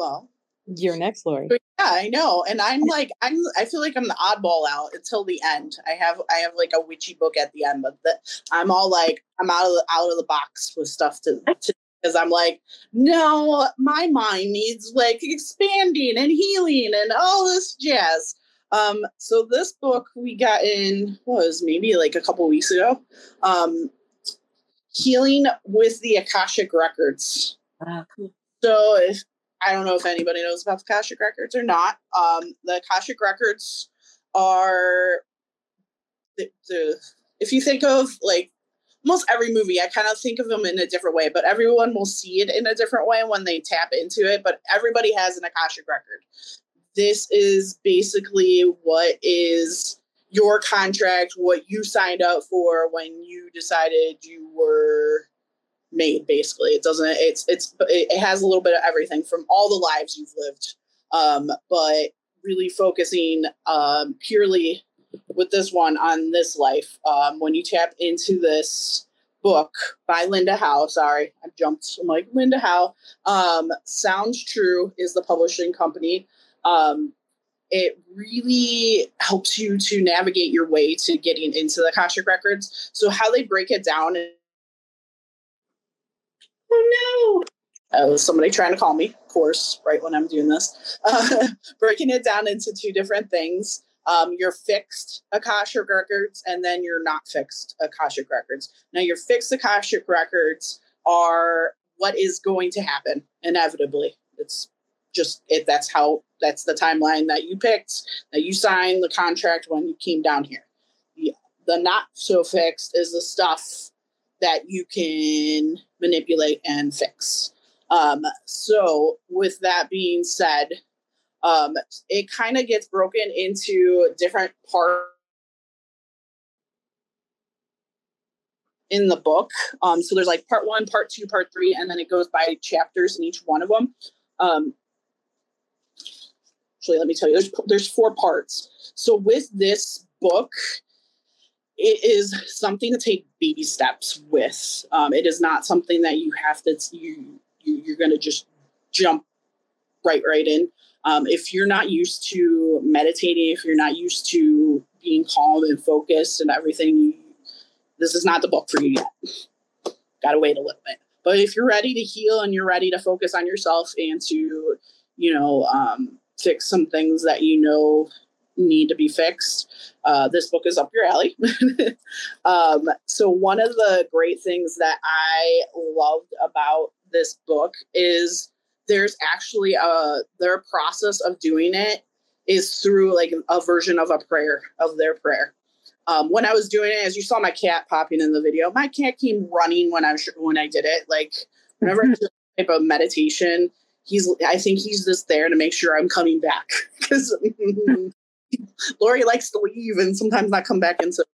Well, You're next, Lori. yeah, I know, and I'm like, I'm. I feel like I'm the oddball out until the end. I have, I have like a witchy book at the end, but the, I'm all like, I'm out of the out of the box with stuff to. to because I'm like, no, my mind needs like expanding and healing and all this jazz. Um, so this book we got in what was maybe like a couple weeks ago. Um, healing with the Akashic records. Ah, cool. So if I don't know if anybody knows about the Akashic records or not, um, the Akashic records are the, the if you think of like most every movie, I kind of think of them in a different way, but everyone will see it in a different way when they tap into it. But everybody has an Akashic record. This is basically what is your contract, what you signed up for when you decided you were made basically. It doesn't it's it's it has a little bit of everything from all the lives you've lived um but really focusing um purely with this one on this life. Um when you tap into this book by linda howe sorry i jumped i'm like linda howe um sounds true is the publishing company. Um it really helps you to navigate your way to getting into the Akashic records. So how they break it down oh That was somebody trying to call me, of course, right when I'm doing this. Uh, breaking it down into two different things. Um, your fixed Akashic records and then your not fixed Akashic records. Now, your fixed Akashic records are what is going to happen inevitably. It's just it. That's how. That's the timeline that you picked. That you signed the contract when you came down here. The, the not so fixed is the stuff that you can manipulate and fix. Um, so, with that being said, um, it kind of gets broken into different parts in the book. Um, so, there's like part one, part two, part three, and then it goes by chapters in each one of them. Um, actually, let me tell you, there's there's four parts. So, with this book, it is something to take baby steps with. Um, it is not something that you have to you, you you're going to just jump right right in. Um, if you're not used to meditating, if you're not used to being calm and focused and everything, this is not the book for you yet. Got to wait a little bit. But if you're ready to heal and you're ready to focus on yourself and to, you know, um, fix some things that you know need to be fixed, uh, this book is up your alley. um, so, one of the great things that I loved about this book is there's actually a their process of doing it is through like a version of a prayer of their prayer. Um, when I was doing it, as you saw my cat popping in the video, my cat came running when I was when I did it. Like whenever I do a type of meditation, he's I think he's just there to make sure I'm coming back because Lori likes to leave and sometimes not come back into.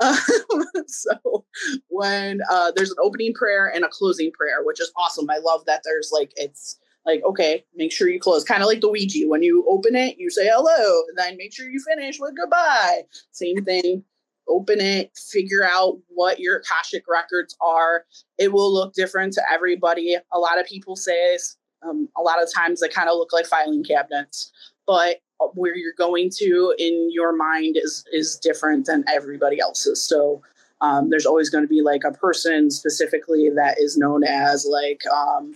Uh, so when uh, there's an opening prayer and a closing prayer, which is awesome. I love that there's like it's like okay, make sure you close, kind of like the Ouija. When you open it, you say hello, and then make sure you finish with goodbye. Same thing open it, figure out what your Akashic records are. It will look different to everybody. A lot of people say um, a lot of times they kind of look like filing cabinets, but where you're going to in your mind is is different than everybody else's. So um, there's always going to be like a person specifically that is known as like um,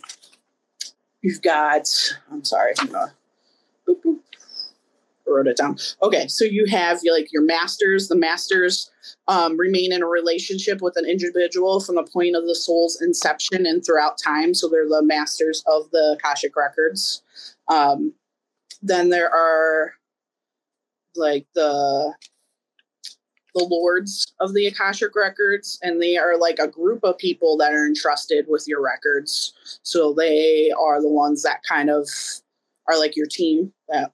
you've got. I'm sorry, I'm gonna. Boop, boop wrote it down. Okay, so you have like your masters. The masters um, remain in a relationship with an individual from the point of the soul's inception and throughout time. So they're the masters of the Akashic records. Um, then there are like the the lords of the Akashic records, and they are like a group of people that are entrusted with your records. So they are the ones that kind of are like your team that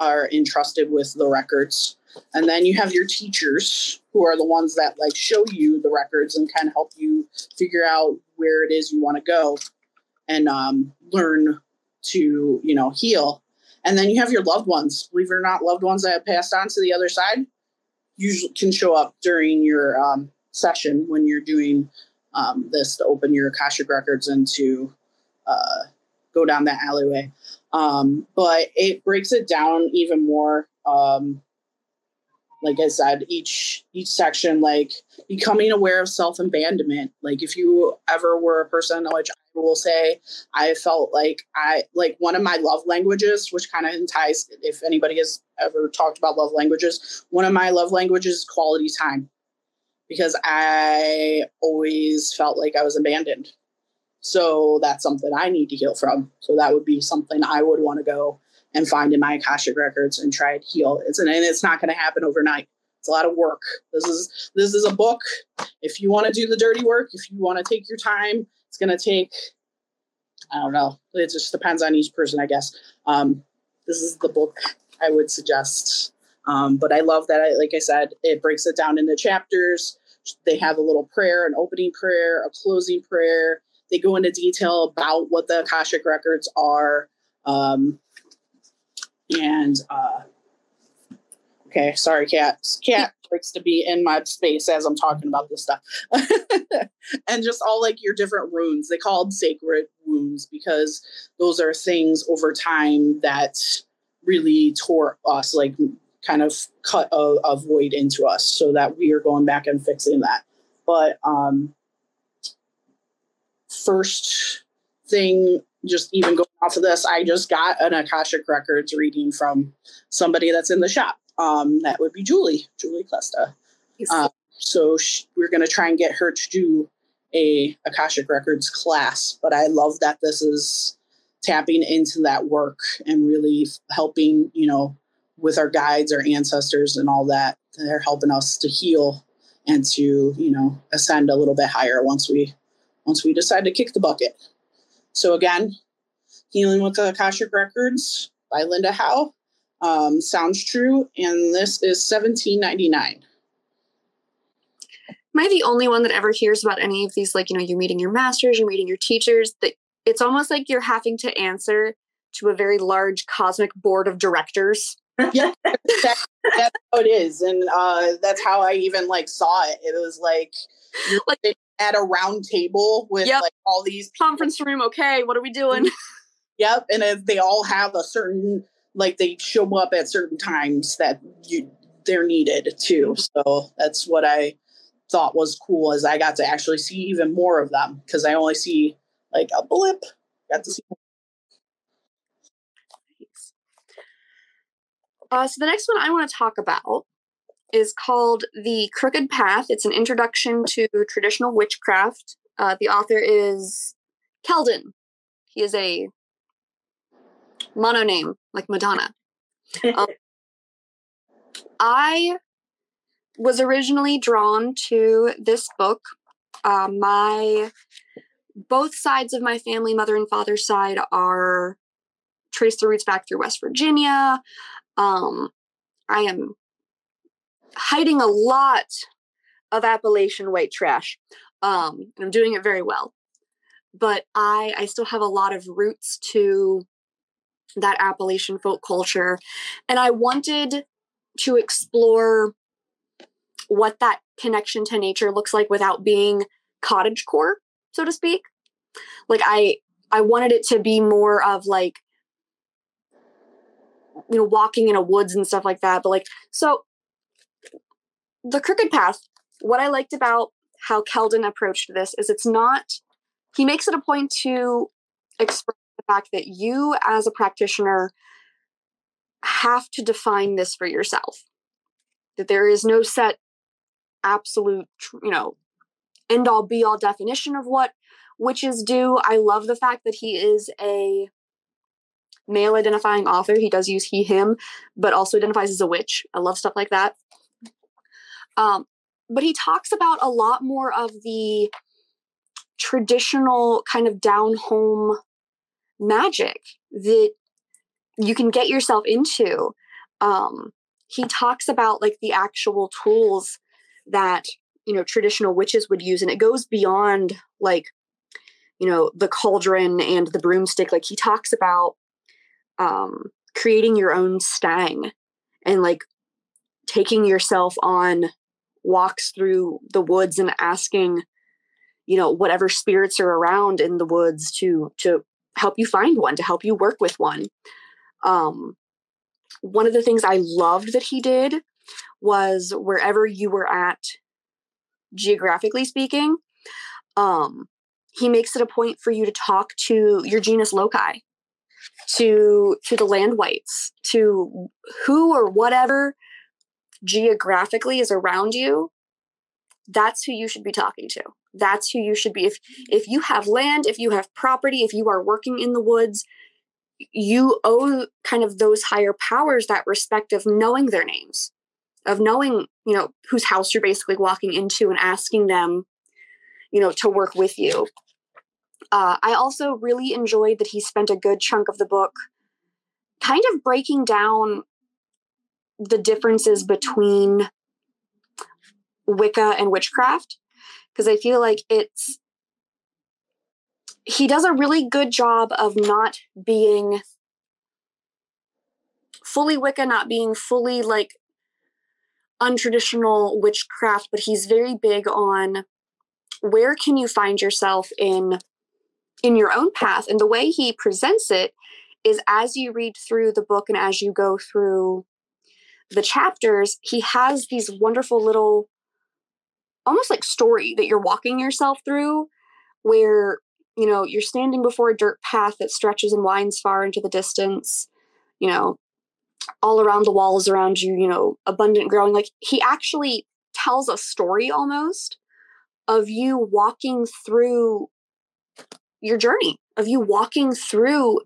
are entrusted with the records. And then you have your teachers who are the ones that like show you the records and kind of help you figure out where it is you want to go and um, learn to, you know, heal. And then you have your loved ones. Believe it or not, loved ones that have passed on to the other side usually can show up during your um, session when you're doing um, this to open your Akashic records and to uh, go down that alleyway. Um, but it breaks it down even more. Um, like I said, each each section, like becoming aware of self abandonment. Like if you ever were a person, which I will say, I felt like I like one of my love languages, which kind of ties. If anybody has ever talked about love languages, one of my love languages is quality time, because I always felt like I was abandoned. So that's something I need to heal from. So that would be something I would want to go and find in my Akashic records and try to heal. It's and it's not going to happen overnight. It's a lot of work. This is this is a book. If you want to do the dirty work, if you want to take your time, it's going to take. I don't know. It just depends on each person, I guess. Um, this is the book I would suggest. Um, but I love that. I, like I said, it breaks it down into chapters. They have a little prayer, an opening prayer, a closing prayer they go into detail about what the Akashic records are. Um, and uh, okay, sorry, cat. Cat likes to be in my space as I'm talking about this stuff. and just all like your different runes. They called sacred wounds because those are things over time that really tore us, like kind of cut a, a void into us, so that we are going back and fixing that. But um, first thing, just even going off of this, I just got an Akashic Records reading from somebody that's in the shop. Um, that would be Julie, Julie Klesta. Uh, so she, we're going to try and get her to do a Akashic Records class. But I love that this is tapping into that work and really helping, you know, with our guides, our ancestors, and all that. They're helping us to heal and to, you know, ascend a little bit higher once we once we decide to kick the bucket. So again, Healing with the Akashic Records by Linda Howe. Um, sounds true, and this is seventeen ninety nine. Am I the only one that ever hears about any of these? Like, you know, you're meeting your masters, you're meeting your teachers. That it's almost like you're having to answer to a very large cosmic board of directors. yeah, that, that's how it is, and uh, that's how I even like saw it. It was like like at a round table with yep. like all these people. conference room. Okay, what are we doing? yep, and they all have a certain like they show up at certain times that you they're needed too. So that's what I thought was cool is I got to actually see even more of them because I only see like a blip. Got to see. Uh, so the next one I want to talk about is called The Crooked Path. It's an introduction to traditional witchcraft. Uh, the author is Kelden. He is a mono name, like Madonna. Um, I was originally drawn to this book. Uh, my both sides of my family, mother and father side, are trace the roots back through West Virginia. Um, I am hiding a lot of Appalachian white trash. Um, and I'm doing it very well. But I I still have a lot of roots to that Appalachian folk culture. And I wanted to explore what that connection to nature looks like without being cottage core, so to speak. Like I I wanted it to be more of like you know walking in a woods and stuff like that, but like so the crooked path what I liked about how Kelden approached this is it's not he makes it a point to express the fact that you as a practitioner have to define this for yourself. That there is no set absolute you know end all be all definition of what witches do. I love the fact that he is a male identifying author. He does use he him but also identifies as a witch. I love stuff like that. Um, but he talks about a lot more of the traditional kind of down home magic that you can get yourself into um, he talks about like the actual tools that you know traditional witches would use and it goes beyond like you know the cauldron and the broomstick like he talks about um creating your own stang and like taking yourself on walks through the woods and asking you know whatever spirits are around in the woods to to help you find one to help you work with one. Um one of the things i loved that he did was wherever you were at geographically speaking um he makes it a point for you to talk to your genus loci to to the land wights, to who or whatever geographically is around you that's who you should be talking to that's who you should be. If if you have land if you have property if you are working in the woods you owe kind of those higher powers that respect of knowing their names of knowing you know whose house you're basically walking into and asking them you know to work with you. Uh, i also really enjoyed that he spent a good chunk of the book kind of breaking down the differences between Wicca and witchcraft because I feel like it's he does a really good job of not being fully Wicca, not being fully like untraditional witchcraft, but he's very big on where can you find yourself in in your own path. And the way he presents it is as you read through the book and as you go through the chapters, he has these wonderful little, almost like story that you're walking yourself through, where you know you're standing before a dirt path that stretches and winds far into the distance. You know, all around the walls around you, you know, abundant growing. Like he actually tells a story almost of you walking through your journey, of you walking through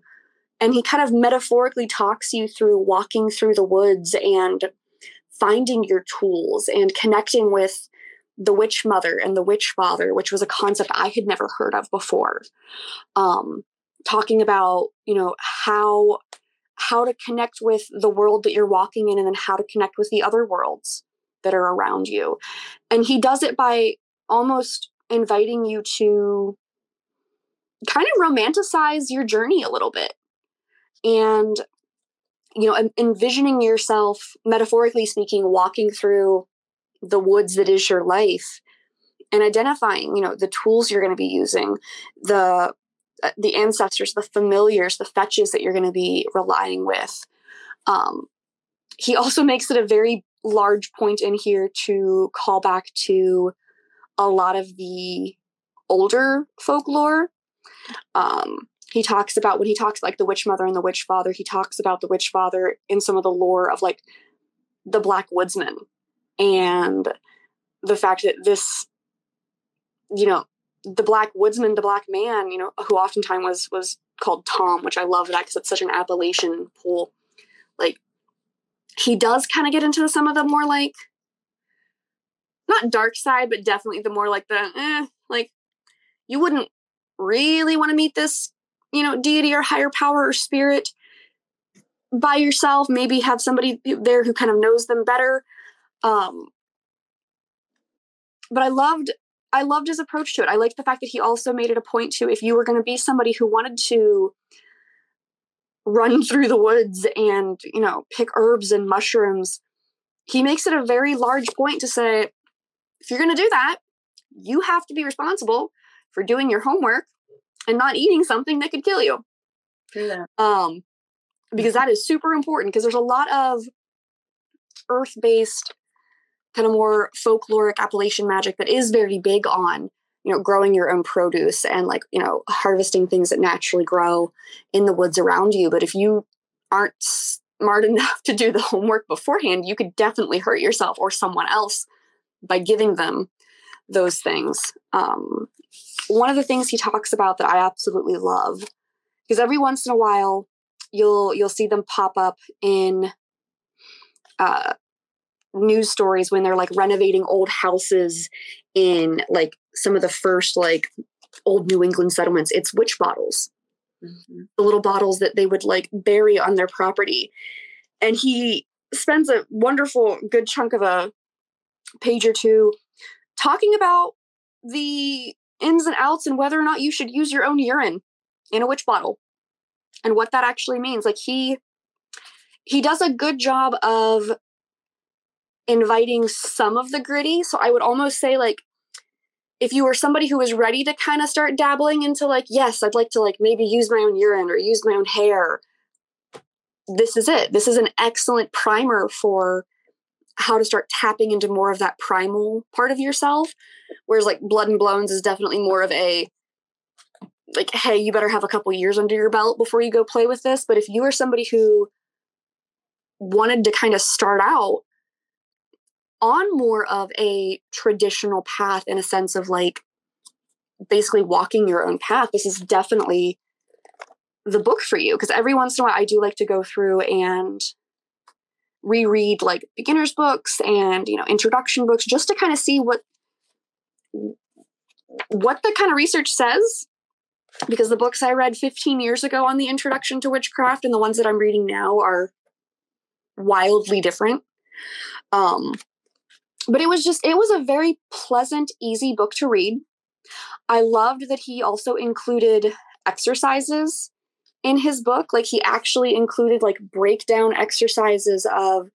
and he kind of metaphorically talks you through walking through the woods and finding your tools and connecting with the witch mother and the witch father which was a concept i had never heard of before. Um, talking about you know how how to connect with the world that you're walking in and then how to connect with the other worlds that are around you. And he does it by almost inviting you to kind of romanticize your journey a little bit. And you know envisioning yourself metaphorically speaking walking through the woods that is your life and identifying you know the tools you're going to be using the uh, the ancestors the familiars the fetches that you're going to be relying with. Um, he also makes it a very large point in here to call back to a lot of the older folklore. Um, he talks about when he talks like the witch mother and the witch father he talks about the witch father in some of the lore of like the black woodsman and the fact that this you know the black woodsman the black man you know who oftentimes was was called tom which i love that because it's such an appalachian pool like he does kind of get into some of the more like not dark side but definitely the more like the eh, like you wouldn't really want to meet this you know, deity or higher power or spirit by yourself. Maybe have somebody there who kind of knows them better. Um, but I loved I loved his approach to it. I liked the fact that he also made it a point to if you were going to be somebody who wanted to run through the woods and, you know, pick herbs and mushrooms, he makes it a very large point to say, if you're going to do that, you have to be responsible for doing your homework and not eating something that could kill you. That. Um, because that is super important because there's a lot of earth based, kind of more folkloric Appalachian magic that is very big on, you know, growing your own produce and like, you know, harvesting things that naturally grow in the woods around you. But if you aren't smart enough to do the homework beforehand, you could definitely hurt yourself or someone else by giving them those things. Um, one of the things he talks about that I absolutely love, because every once in a while you'll you'll see them pop up in uh, news stories when they're like renovating old houses in like some of the first like old New England settlements. It's witch bottles, Mm-hmm. the little bottles that they would like bury on their property, and he spends a wonderful good chunk of a page or two talking about the ins and outs and whether or not you should use your own urine in a witch bottle and what that actually means like he he does a good job of inviting some of the gritty. So i would almost say like if you were somebody who was ready to kind of start dabbling into like yes i'd like to like maybe use my own urine or use my own hair this is it. This is an excellent primer for how to start tapping into more of that primal part of yourself whereas like blood and blows is definitely more of a like hey you better have a couple years under your belt before you go play with this. But if you are somebody who wanted to kind of start out on more of a traditional path in a sense of like basically walking your own path this is definitely the book for you because every once in a while i do like to go through and reread like beginners books and you know introduction books just to kind of see what what the kind of research says because the books i read 15 years ago on the introduction to witchcraft and the ones that i'm reading now are wildly different. Um but it was just it was a very pleasant easy book to read. I loved that he also included exercises in his book like he actually included like breakdown exercises of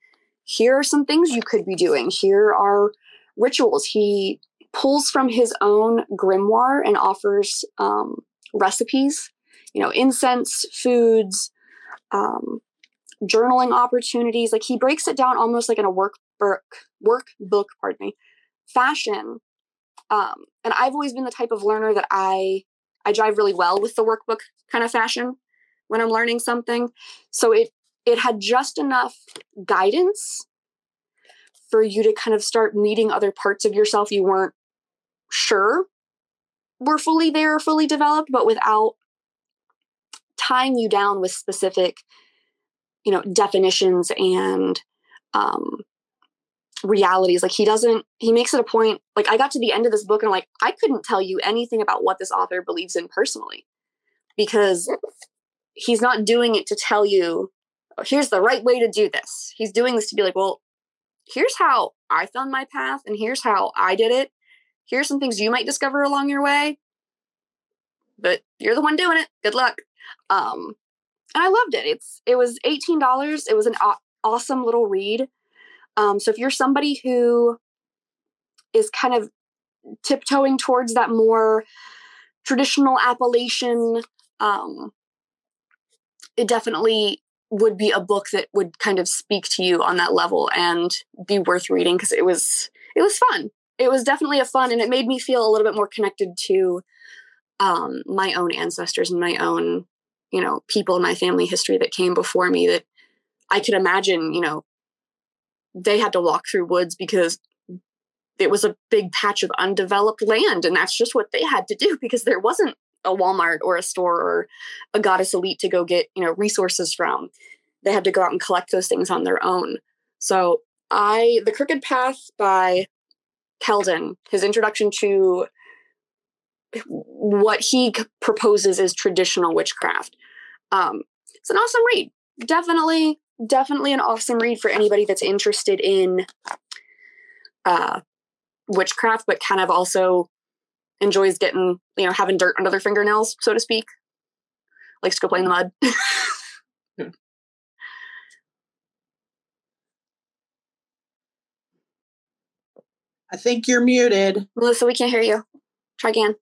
here are some things you could be doing. Here are rituals. He pulls from his own grimoire and offers um, recipes you know incense foods um, journaling opportunities like he breaks it down almost like in a workbook workbook pardon me fashion um, and i've always been the type of learner that i i drive really well with the workbook kind of fashion when i'm learning something. So it it had just enough guidance for you to kind of start meeting other parts of yourself you weren't sure were fully there fully developed but without tying you down with specific you know definitions and um realities like he doesn't he makes it a point like i got to the end of this book and I'm like i couldn't tell you anything about what this author believes in personally because he's not doing it to tell you oh, here's the right way to do this he's doing this to be like well here's how i found my path and here's how i did it here's some things you might discover along your way but you're the one doing it good luck um and I loved it. It's it was eighteen dollars. It was an aw- awesome little read. Um, so if you're somebody who is kind of tiptoeing towards that more traditional Appalachian, um, it definitely would be a book that would kind of speak to you on that level and be worth reading because it was it was fun. It was definitely a fun, and it made me feel a little bit more connected to um, my own ancestors and my own you know people in my family history that came before me that i could imagine you know they had to walk through woods because it was a big patch of undeveloped land and that's just what they had to do because there wasn't a walmart or a store or a goddess elite to go get you know resources from they had to go out and collect those things on their own so i the crooked path by Kelden his introduction to what he proposes is traditional witchcraft. Um, it's an awesome read. Definitely, definitely an awesome read for anybody that's interested in uh, witchcraft, but kind of also enjoys getting, you know, having dirt under their fingernails, so to speak. Likes to go play in the mud. I think you're muted. Melissa, we can't hear you. Try again.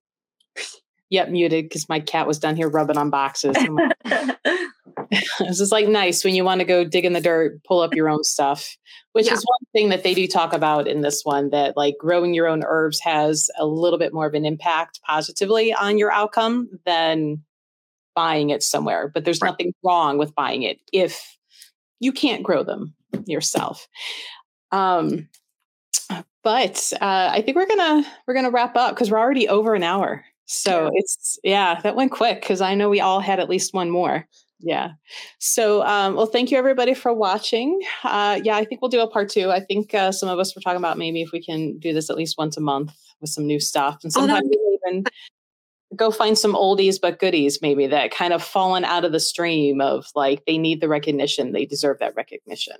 Yep, muted because my cat was down here rubbing on boxes. Like, this is like nice when you want to go dig in the dirt, pull up your own stuff, which Yeah. is one thing that they do talk about in this one that like growing your own herbs has a little bit more of an impact positively on your outcome than buying it somewhere. But there's Right. nothing wrong with buying it if you can't grow them yourself. Um, but uh, I think we're gonna we're gonna wrap up because we're already over an hour. So it's yeah, that went quick because I know we all had at least one more. Yeah. So um, well, thank you everybody for watching. Uh, yeah, I think we'll do a part two. I think uh, some of us were talking about maybe if we can do this at least once a month with some new stuff, and Oh, sometimes we even go find some oldies but goodies maybe that kind of fallen out of the stream of like they need the recognition, they deserve that recognition.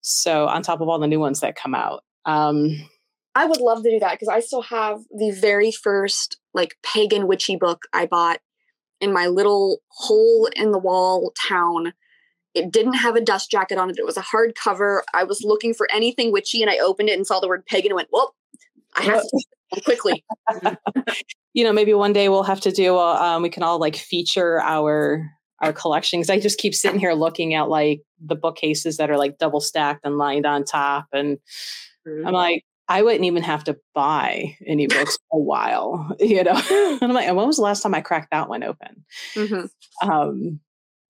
So on top of all the new ones that come out. Um, I would love to do that because I still have the very first like pagan witchy book I bought in my little hole in the wall town. It didn't have a dust jacket on it. It was a hardcover. I was looking for anything witchy and I opened it and saw the word pagan and went, Well, I have to quickly. you know, maybe one day we'll have to do. A, um, we can all like feature our our collections. I just keep sitting here looking at like the bookcases that are like double stacked and lined on top, and I'm like, I wouldn't even have to buy any books for a while, you know. and I'm like, when was the last time I cracked that one open? Mhm. Um,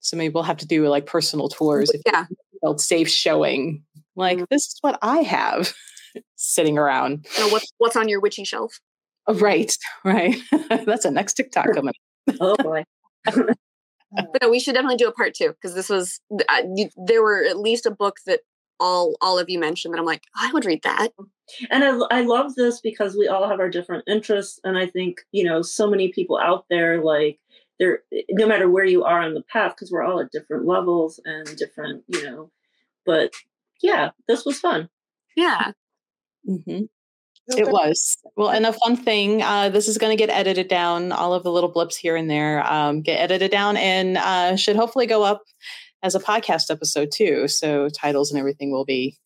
so maybe we'll have to do like personal tours. If Yeah. build safe showing, like Mhm. this is what I have sitting around. You know, what's what's on your witchy shelf? Oh, Right, right. That's a next TikTok coming. oh boy. But no, we should definitely do a part two because this was uh, you, there were at least a book that all all of you mentioned that I'm like I would read that. And I, I love this because we all have our different interests. And I think, you know, so many people out there, like, they're no matter where you are on the path, because we're all at different levels and different, you know. But yeah, this was fun. Yeah. hmm It was. Well, and a fun thing, uh, this is going to get edited down, all of the little blips here and there um, get edited down and uh, should hopefully go up as a podcast episode too. So titles and everything will be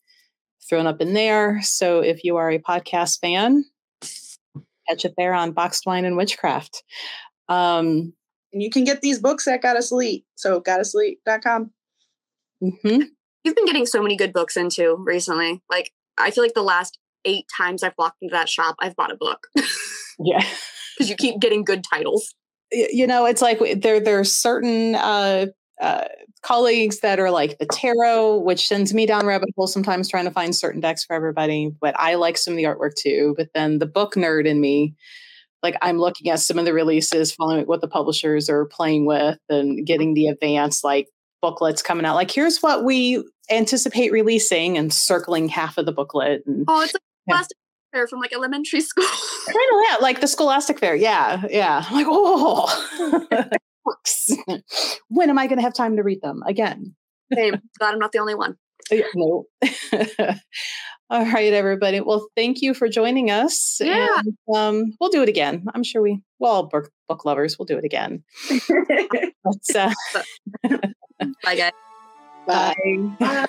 thrown up in there. So if you are a podcast fan, catch it there on Boxed Wine and Witchcraft. Um, And you can get these books at Gotta Sleep. So gottasleep.com. mhm. You've been getting so many good books into recently. Like I feel like the last eight times I've walked into that shop, I've bought a book Yeah. because you keep getting good titles. you know it's like w- there there's certain uh, uh, colleagues that are like the tarot witch sends me down rabbit holes sometimes trying to find certain decks for everybody but i like some of the artwork too but then the book nerd in me like i'm looking at some of the releases following what the publishers are playing with and getting the advance like booklets coming out like here's what we anticipate releasing and circling half of the booklet and Oh, it's like Yeah. plastic fair from like elementary school. kind of that, like the Scholastic Fair. Yeah, yeah. I'm like, oh, books. when am I going to have time to read them again? Same. Glad I'm not the only one. Yeah, No. All right, everybody. Well, thank you for joining us. Yeah. And, um, we'll do it again. I'm sure we, well, all book, book lovers, we'll do it again. But, uh, Bye, guys. Bye. Bye.